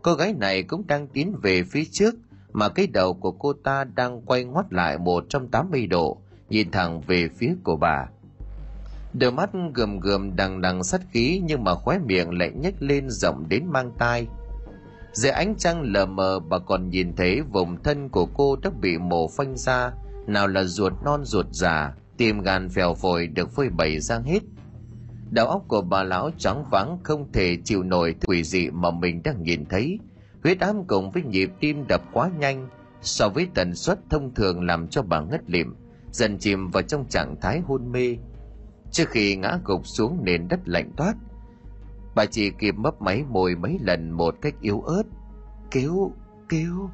Cô gái này cũng đang tiến về phía trước, mà cái đầu của cô ta đang quay ngoắt lại 180 độ, nhìn thẳng về phía của bà. Đôi mắt gườm gườm đằng đằng sắt khí nhưng mà khóe miệng lại nhếch lên rộng đến mang tai. Dưới ánh trăng lờ mờ bà còn nhìn thấy vùng thân của cô đã bị mổ phanh ra, nào là ruột non ruột già, tim gan phèo phổi được phơi bày ra hết đầu óc của bà lão trắng vắng không thể chịu nổi quỷ dị mà mình đang nhìn thấy. Huyết áp cùng với nhịp tim đập quá nhanh, so với tần suất thông thường làm cho bà ngất lịm, dần chìm vào trong trạng thái hôn mê. Trước khi ngã gục xuống nền đất lạnh toát, bà chỉ kịp mấp máy môi mấy lần một cách yếu ớt. Kêu kêu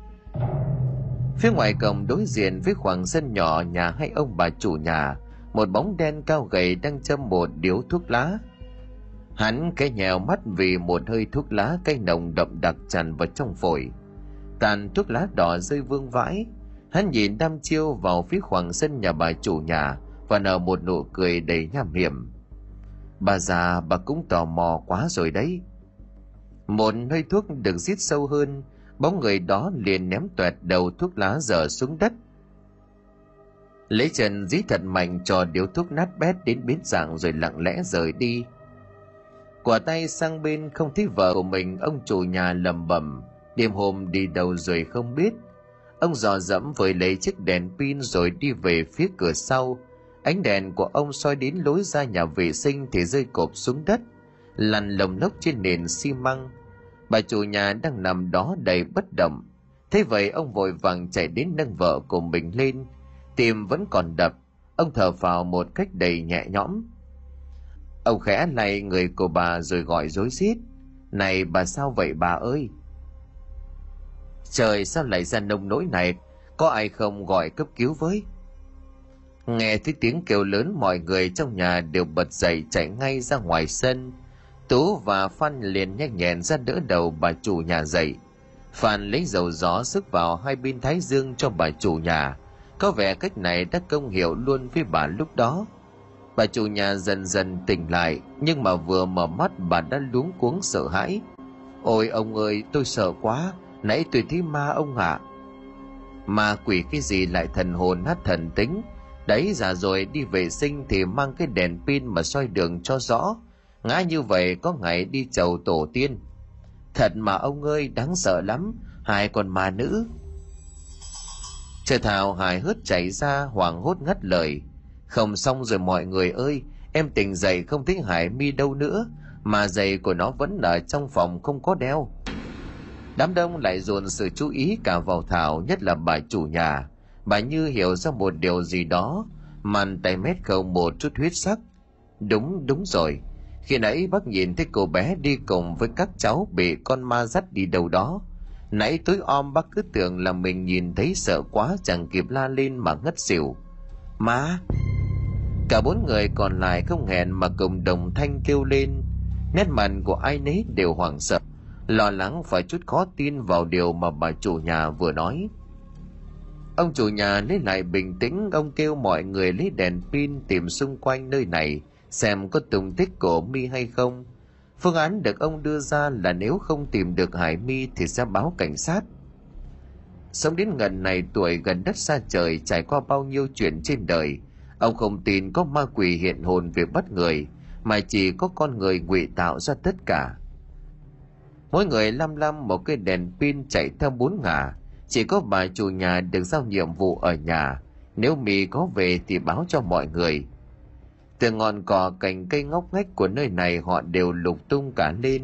phía ngoài cổng đối diện với khoảng sân nhỏ nhà hai ông bà chủ nhà một bóng đen cao gầy đang châm một điếu thuốc lá. Hắn cái nhèo mắt vì một hơi thuốc lá cây nồng đậm đặc tràn vào trong phổi. Tàn thuốc lá đỏ rơi vương vãi. Hắn nhìn đăm chiêu vào phía khoảng sân nhà bà chủ nhà và nở một nụ cười đầy nham hiểm. Bà già, bà cũng tò mò quá rồi đấy. Một hơi thuốc được rít sâu hơn, bóng người đó liền ném toẹt đầu thuốc lá dở xuống đất lấy chân dí thật mạnh cho điếu thuốc nát bét đến biến dạng rồi lặng lẽ rời đi. Quả tay sang bên không thấy vợ của mình, ông chủ nhà lầm bầm đêm hôm đi đâu rồi không biết. Ông dò dẫm với lấy chiếc đèn pin rồi đi về phía cửa sau. Ánh đèn của ông soi đến lối ra nhà vệ sinh thì rơi cộp xuống đất, lăn lồng lốc trên nền xi măng. Bà chủ nhà đang nằm đó đầy bất động. Thế vậy ông vội vàng chạy đến nâng vợ của mình lên tim vẫn còn đập. Ông thở vào một cách đầy nhẹ nhõm. Ông khẽ lay người của bà rồi gọi rối rít này bà sao vậy bà ơi? Trời sao lại ra nông nỗi này? Có ai không gọi cấp cứu với? Nghe thấy tiếng kêu lớn, mọi người trong nhà đều bật dậy chạy ngay ra ngoài sân. Tú và phan liền nhanh nhẹn ra đỡ đầu bà chủ nhà dậy. Phan lấy dầu gió sức vào hai bên thái dương cho bà chủ nhà có vẻ cách này đã công hiệu luôn với bà lúc đó. Bà chủ nhà dần dần tỉnh lại, nhưng mà vừa mở mắt bà đã luống cuống sợ hãi. Ôi ông ơi, tôi sợ quá, nãy tôi thấy ma ông ạ. À. ma quỷ cái gì lại thần hồn hát thần tính. Đấy, già rồi đi vệ sinh thì mang cái đèn pin mà soi đường cho rõ. Ngã như vậy có ngày đi chầu tổ tiên. Thật mà ông ơi, đáng sợ lắm. Hai con ma nữ. Trời thảo hài hước chảy ra, hoảng hốt ngắt lời. Không xong rồi mọi người ơi, em tỉnh dậy không thấy hải mi đâu nữa, mà giày của nó vẫn ở trong phòng không có đeo. Đám đông lại dồn sự chú ý cả vào thảo, nhất là bà chủ nhà. Bà như hiểu ra một điều gì đó, màn tay mét không một chút huyết sắc. Đúng đúng rồi. Khi nãy bác nhìn thấy cô bé đi cùng với các cháu bị con ma dắt đi đâu đó nãy tối om bác cứ tưởng là mình nhìn thấy sợ quá chẳng kịp la lên mà ngất xỉu. Má! Cả bốn người còn lại không hẹn mà cùng đồng thanh kêu lên. Nét mặt của ai nấy đều hoảng sợ, lo lắng phải chút khó tin vào điều mà bà chủ nhà vừa nói. Ông chủ nhà lấy lại bình tĩnh, ông kêu mọi người lấy đèn pin tìm xung quanh nơi này, xem có tung tích của mi hay không phương án được ông đưa ra là nếu không tìm được hải mi thì sẽ báo cảnh sát. Sống đến gần này, tuổi gần đất xa trời, trải qua bao nhiêu chuyện trên đời, ông không tin có ma quỷ hiện hồn về bắt người, mà chỉ có con người ngụy tạo ra tất cả. Mỗi người lăm lăm một cái đèn pin chạy theo bốn ngả, chỉ có bà chủ nhà được giao nhiệm vụ ở nhà. Nếu mì có về thì báo cho mọi người từ ngọn cỏ cành cây ngóc ngách của nơi này họ đều lục tung cả lên.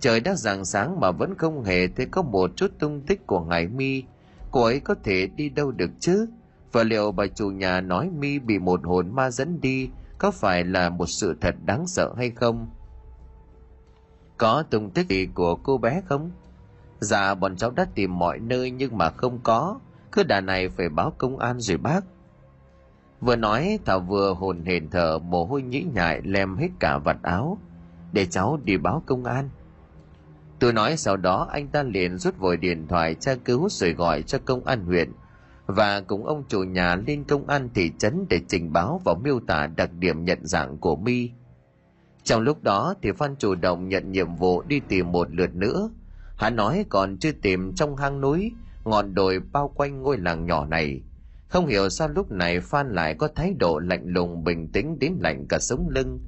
Trời đã rạng sáng mà vẫn không hề thấy có một chút tung tích của ngài mi. Cô ấy có thể đi đâu được chứ? Và liệu bà chủ nhà nói mi bị một hồn ma dẫn đi có phải là một sự thật đáng sợ hay không? Có tung tích gì của cô bé không? Dạ bọn cháu đã tìm mọi nơi nhưng mà không có. Cứ đà này phải báo công an rồi bác vừa nói, thảo vừa hồn hển thở, mồ hôi nhĩ nhại lem hết cả vạt áo, để cháu đi báo công an. Tôi nói sau đó, anh ta liền rút vội điện thoại tra cứu rồi gọi cho công an huyện. Và cùng ông chủ nhà lên công an thị trấn để trình báo và miêu tả đặc điểm nhận dạng của mi trong lúc đó thì phan chủ động nhận nhiệm vụ đi tìm một lượt nữa hắn nói còn chưa tìm trong hang núi, ngọn đồi bao quanh ngôi làng nhỏ này không hiểu sao lúc này phan lại có thái độ lạnh lùng, bình tĩnh đến lạnh cả sống lưng.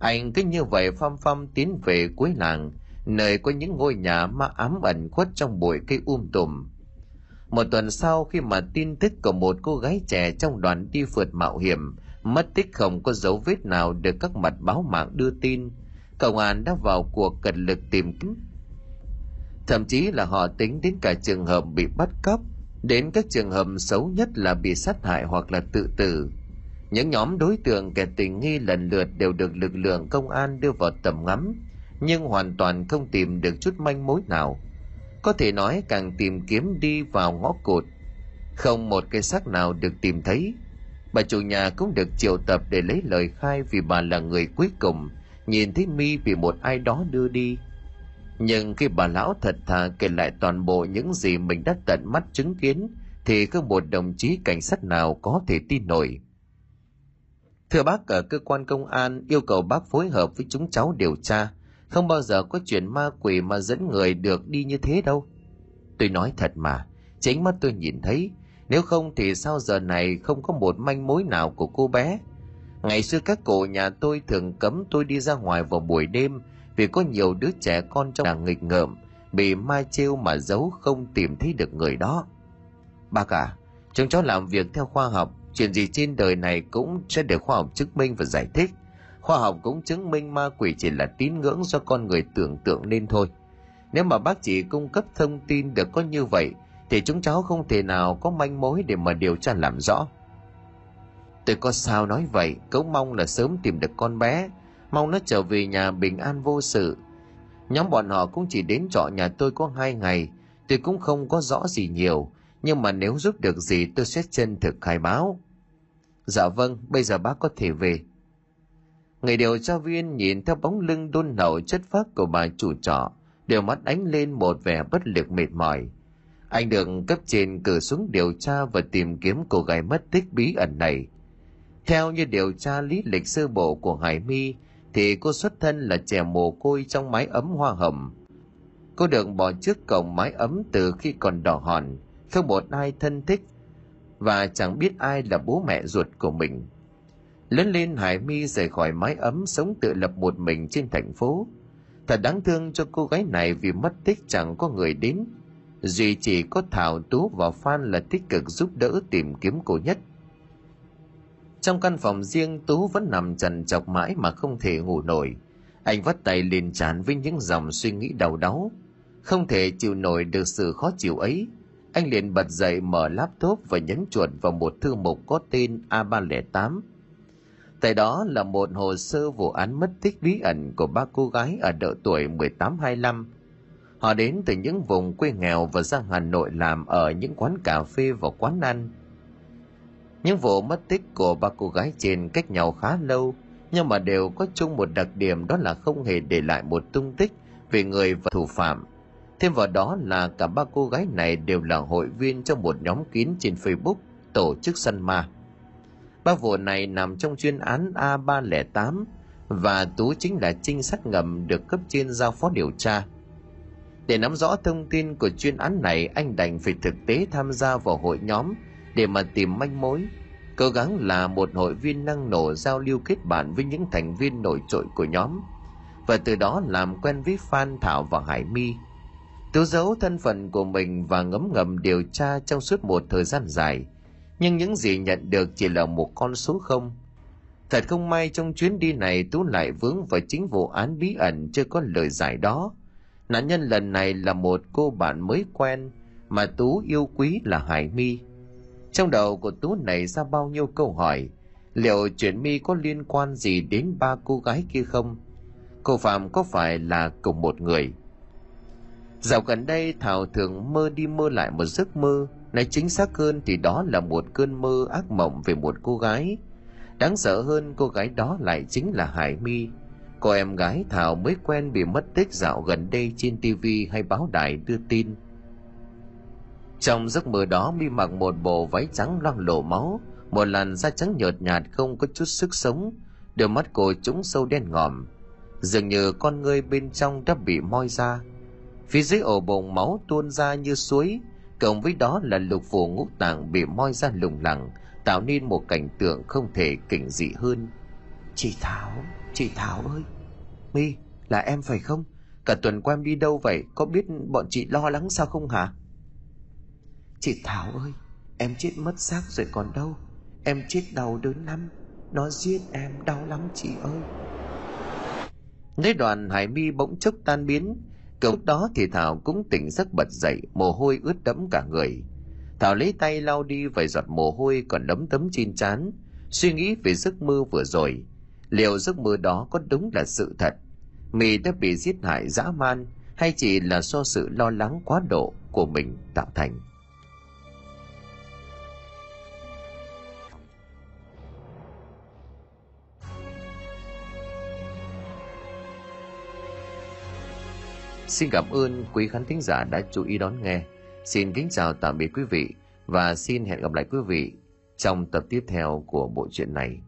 Anh cứ như vậy phăm phăm tiến về cuối làng, nơi có những ngôi nhà ma ám ẩn khuất trong bụi cây um tùm. Một tuần sau khi mà tin tức của một cô gái trẻ trong đoàn đi phượt mạo hiểm, mất tích không có dấu vết nào được các mặt báo mạng đưa tin. Công an đã vào cuộc cật lực tìm kiếm. Thậm chí là họ tính đến cả trường hợp bị bắt cóc đến các trường hợp xấu nhất là bị sát hại hoặc là tự tử. Những nhóm đối tượng kẻ tình nghi lần lượt đều được lực lượng công an đưa vào tầm ngắm, nhưng hoàn toàn không tìm được chút manh mối nào. Có thể nói càng tìm kiếm đi vào ngõ cụt, không một cái xác nào được tìm thấy. Bà chủ nhà cũng được triệu tập để lấy lời khai vì bà là người cuối cùng, nhìn thấy mi bị một ai đó đưa đi nhưng khi bà lão thật thà kể lại toàn bộ những gì mình đã tận mắt chứng kiến thì không một đồng chí cảnh sát nào có thể tin nổi Thưa bác ở cơ quan công an yêu cầu bác phối hợp với chúng cháu điều tra. Không bao giờ có chuyện ma quỷ mà dẫn người được đi như thế đâu. Tôi nói thật mà, chính mắt tôi nhìn thấy. Nếu không thì sao giờ này không có một manh mối nào của cô bé. Ngày xưa các cụ nhà tôi thường cấm tôi đi ra ngoài vào buổi đêm vì có nhiều đứa trẻ con trong làng nghịch ngợm bị ma trêu mà giấu không tìm thấy được người đó. Bác cả, chúng cháu làm việc theo khoa học, chuyện gì trên đời này cũng sẽ được khoa học chứng minh và giải thích. Khoa học cũng chứng minh ma quỷ chỉ là tín ngưỡng do con người tưởng tượng nên thôi. Nếu mà bác chỉ cung cấp thông tin được có như vậy, thì chúng cháu không thể nào có manh mối để mà điều tra làm rõ. Tôi có sao nói vậy, cũng mong là sớm tìm được con bé, mong nó trở về nhà bình an vô sự. Nhóm bọn họ cũng chỉ đến trọ nhà tôi có hai ngày, tôi cũng không có rõ gì nhiều, nhưng mà nếu giúp được gì tôi sẽ chân thực khai báo. Dạ vâng, bây giờ bác có thể về. Người điều tra viên nhìn theo bóng lưng đôn nậu chất phác của bà chủ trọ, đều mắt ánh lên một vẻ bất lực mệt mỏi. Anh được cấp trên cử xuống điều tra và tìm kiếm cô gái mất tích bí ẩn này. Theo như điều tra lý lịch sơ bộ của Hải My, thì cô xuất thân là trẻ mồ côi trong mái ấm hoa hồng. Cô được bỏ trước cổng mái ấm từ khi còn đỏ hòn, không một ai thân thích và chẳng biết ai là bố mẹ ruột của mình. Lớn lên Hải My rời khỏi mái ấm sống tự lập một mình trên thành phố. Thật đáng thương cho cô gái này vì mất tích chẳng có người đến. Duy chỉ có Thảo Tú và Phan là tích cực giúp đỡ tìm kiếm cô nhất. Trong căn phòng riêng, Tú vẫn nằm trần chọc mãi mà không thể ngủ nổi. Anh vắt tay lên trán với những dòng suy nghĩ đau đáu. Không thể chịu nổi được sự khó chịu ấy. Anh liền bật dậy mở laptop và nhấn chuột vào một thư mục có tên A308 Tại đó là một hồ sơ vụ án mất tích bí ẩn của ba cô gái ở độ tuổi 18-25. Họ đến từ những vùng quê nghèo và ra Hà Nội làm ở những quán cà phê và quán ăn. Những vụ mất tích của ba cô gái trên cách nhau khá lâu, nhưng mà đều có chung một đặc điểm đó là không hề để lại một tung tích về người và thủ phạm. Thêm vào đó là cả ba cô gái này đều là hội viên trong một nhóm kín trên Facebook tổ chức săn ma. Ba vụ này nằm trong chuyên án A308 và Tú chính là trinh sát ngầm được cấp trên giao phó điều tra. Để nắm rõ thông tin của chuyên án này, anh đành phải thực tế tham gia vào hội nhóm để mà tìm manh mối. Cố gắng là một hội viên năng nổ giao lưu kết bạn với những thành viên nổi trội của nhóm, và từ đó làm quen với Phan Thảo và Hải My. Tú giấu thân phận của mình và ngấm ngầm điều tra trong suốt một thời gian dài – nhưng những gì nhận được chỉ là một con số không. Thật không may trong chuyến đi này, Tú lại vướng vào chính vụ án bí ẩn chưa có lời giải đó. Nạn nhân lần này là một cô bạn mới quen mà Tú yêu quý là Hải My. Trong đầu của Tú nảy ra bao nhiêu câu hỏi, liệu chuyện mi có liên quan gì đến ba cô gái kia không? Cô Phạm có phải là cùng một người? Dạo gần đây Thảo thường mơ đi mơ lại một giấc mơ Nói chính xác hơn thì đó là một cơn mơ ác mộng về một cô gái. Đáng sợ hơn cô gái đó lại chính là Hải mi Cô em gái Thảo mới quen bị mất tích dạo gần đây trên tivi hay báo đài đưa tin. Trong giấc mơ đó Mi mặc một bộ váy trắng loang lổ máu, một làn da trắng nhợt nhạt không có chút sức sống, đôi mắt cô trũng sâu đen ngòm. Dường như con người bên trong đã bị moi ra. Phía dưới ổ bụng máu tuôn ra như suối, cộng với đó là lục phủ ngũ tạng bị moi ra lủng lẳng tạo nên một cảnh tượng không thể kinh dị hơn chị thảo chị thảo ơi mi là em phải không cả tuần qua em đi đâu vậy có biết bọn chị lo lắng sao không hả chị thảo ơi em chết mất xác rồi còn đâu em chết đau đớn lắm nó giết em đau lắm chị ơi Nói đoàn Hải Mi bỗng chốc tan biến Cậu đó thì Thảo cũng tỉnh giấc bật dậy, mồ hôi ướt đẫm cả người. Thảo lấy tay lau đi vài giọt mồ hôi còn đấm tấm trên chán suy nghĩ về giấc mơ vừa rồi. Liệu giấc mơ đó có đúng là sự thật? Mì đã bị giết hại dã man hay chỉ là do sự lo lắng quá độ của mình tạo thành? Xin cảm ơn quý khán thính giả đã chú ý đón nghe. Xin kính chào tạm biệt quý vị và xin hẹn gặp lại quý vị trong tập tiếp theo của bộ truyện này.